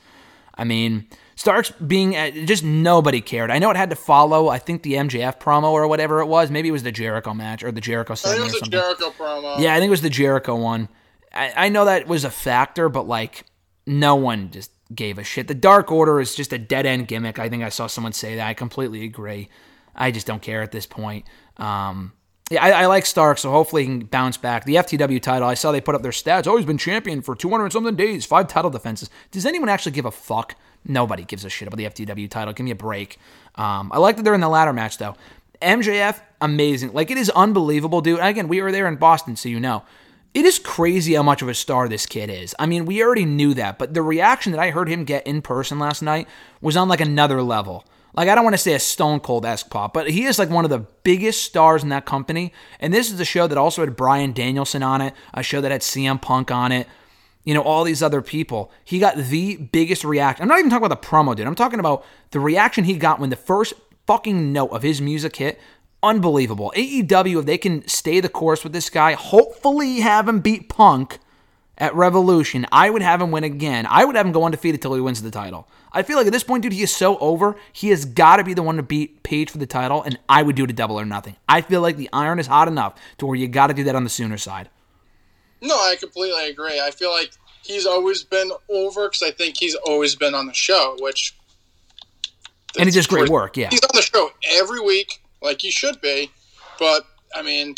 I mean, Starks being uh, just nobody cared. I know it had to follow. I think the MJF promo or whatever it was. Maybe it was the Jericho match or the Jericho I think it was something. Jericho promo. Yeah, I think it was the Jericho one. I, I know that was a factor, but like no one just gave a shit. The Dark Order is just a dead end gimmick. I think I saw someone say that. I completely agree. I just don't care at this point. Um, yeah, I, I like Stark, so hopefully he can bounce back. The FTW title, I saw they put up their stats. Oh, he's been champion for 200 and something days, five title defenses. Does anyone actually give a fuck? Nobody gives a shit about the FTW title. Give me a break. Um, I like that they're in the ladder match, though. MJF, amazing. Like, it is unbelievable, dude. Again, we were there in Boston, so you know. It is crazy how much of a star this kid is. I mean, we already knew that, but the reaction that I heard him get in person last night was on like another level. Like, I don't want to say a Stone Cold esque pop, but he is like one of the biggest stars in that company. And this is a show that also had Bryan Danielson on it, a show that had CM Punk on it, you know, all these other people. He got the biggest reaction. I'm not even talking about the promo, dude. I'm talking about the reaction he got when the first fucking note of his music hit. Unbelievable. AEW, if they can stay the course with this guy, hopefully have him beat Punk, at Revolution, I would have him win again. I would have him go undefeated till he wins the title. I feel like at this point, dude, he is so over. He has got to be the one to beat Page for the title, and I would do it a double or nothing. I feel like the iron is hot enough to where you got to do that on the sooner side. No, I completely agree. I feel like he's always been over because I think he's always been on the show, which. And he does great work, yeah. He's on the show every week, like he should be. But I mean,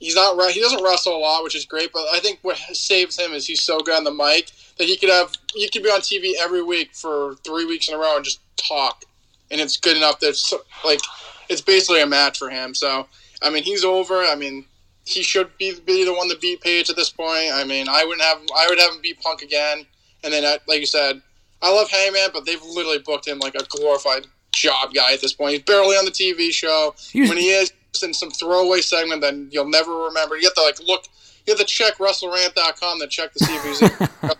he's not right. He doesn't wrestle a lot, which is great. But I think what saves him is he's so good on the mic that he could have he could be on TV every week for three weeks in a row and just talk, and it's good enough that it's, like it's basically a match for him. So I mean, he's over. I mean, he should be be the one to beat Page at this point. I mean, I wouldn't have I would have him beat Punk again, and then uh, like you said, I love Hangman, but they've literally booked him like a glorified job guy at this point. He's barely on the TV show. He's- when he is in some throwaway segment that you'll never remember. You have to like look. You have to check WrestleRant.com to check to see if he's in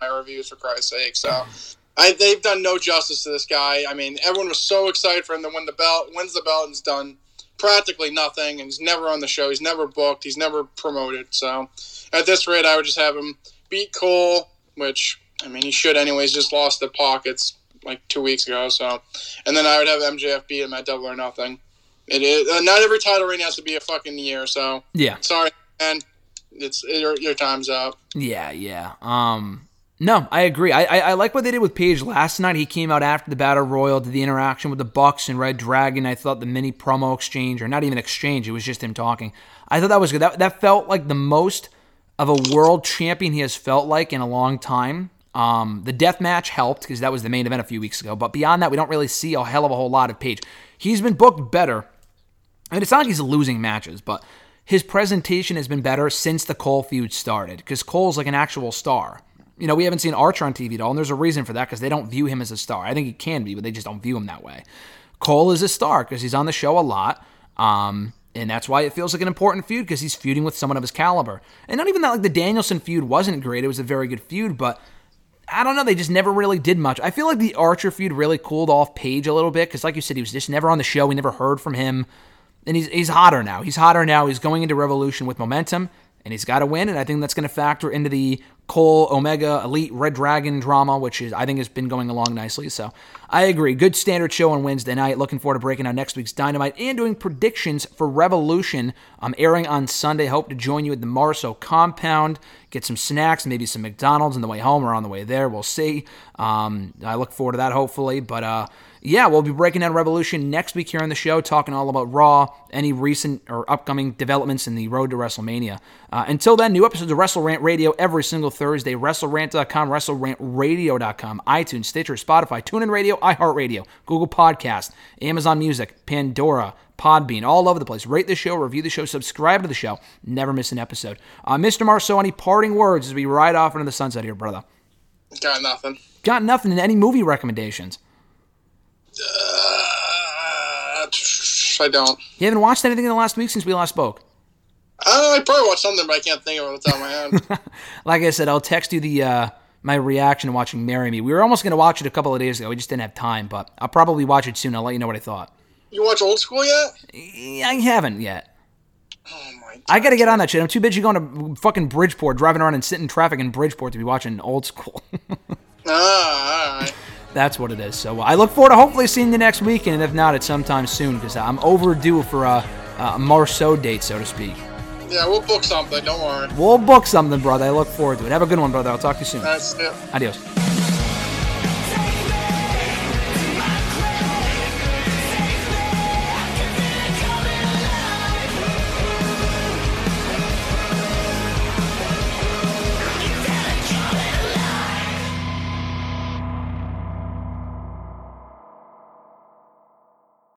my reviews for Christ's sake. So. I, they've done no justice to this guy. I mean, everyone was so excited for him to win the belt. Wins the belt and has done practically nothing. And he's never on the show. He's never booked. He's never promoted. So, at this rate, I would just have him beat Cole, which I mean he should anyways. Just lost the pockets like two weeks ago. So, and then I would have MJF beat him at Double or Nothing. It is uh, not every title reign has to be a fucking year. So Yeah. sorry, man. It's your, your time's up. Yeah, yeah. Um, no, I agree. I, I I like what they did with Page last night. He came out after the battle royal, did the interaction with the Bucks and Red Dragon. I thought the mini promo exchange, or not even exchange, it was just him talking. I thought that was good. That that felt like the most of a world champion he has felt like in a long time. Um, the death match helped because that was the main event a few weeks ago. But beyond that, we don't really see a hell of a whole lot of Page. He's been booked better I mean, it's not like he's losing matches, but his presentation has been better since the Cole feud started because Cole's like an actual star. You know, we haven't seen Archer on TV at all, and there's a reason for that because they don't view him as a star. I think he can be, but they just don't view him that way. Cole is a star because he's on the show a lot, um, and that's why it feels like an important feud because he's feuding with someone of his caliber. And not even that like the Danielson feud wasn't great; it was a very good feud, but I don't know. They just never really did much. I feel like the Archer feud really cooled off Page a little bit because, like you said, he was just never on the show. We never heard from him, and he's he's hotter now. He's hotter now. He's going into Revolution with momentum, and he's got to win. And I think that's going to factor into the Cole Omega Elite Red Dragon drama, which is I think has been going along nicely. So I agree. Good standard show on Wednesday night. Looking forward to breaking out next week's Dynamite and doing predictions for Revolution. I'm airing on Sunday. Hope to join you at the Marceau compound. Get some snacks, maybe some McDonald's on the way home or on the way there. We'll see. Um, I look forward to that hopefully. But uh, yeah, we'll be breaking down Revolution next week here on the show, talking all about Raw, any recent or upcoming developments in the road to WrestleMania. Uh, until then, new episodes of Wrestle Rant Radio every single Thursday. WrestleRant.com, WrestleRantRadio.com, iTunes, Stitcher, Spotify, TuneIn Radio, iHeartRadio, Google Podcast, Amazon Music, Pandora. Podbean, all over the place. Rate the show, review the show, subscribe to the show. Never miss an episode. Uh, Mr. Marceau, any parting words as we ride off into the sunset here, brother? Got nothing. Got nothing. In any movie recommendations? Uh, I don't. You haven't watched anything in the last week since we last spoke? I. I probably watched something, but I can't think of it off the top of my head. Like I said, I'll text you the uh, my reaction to watching Marry Me. We were almost going to watch it a couple of days ago. We just didn't have time, but I'll probably watch it soon. I'll let you know what I thought. you watch Old School yet? I haven't yet. Oh my! I got to get on that shit. I'm too busy going to fucking Bridgeport, driving around and sitting in traffic in Bridgeport to be watching old school. Ah, all right. That's what it is. So uh, I look forward to hopefully seeing you next weekend, and if not, it's sometime soon because I'm overdue for a, a Marceau date, so to speak. Yeah, we'll book something. Don't worry. We'll book something, brother. I look forward to it. Have a good one, brother. I'll talk to you soon. That's it. Adios.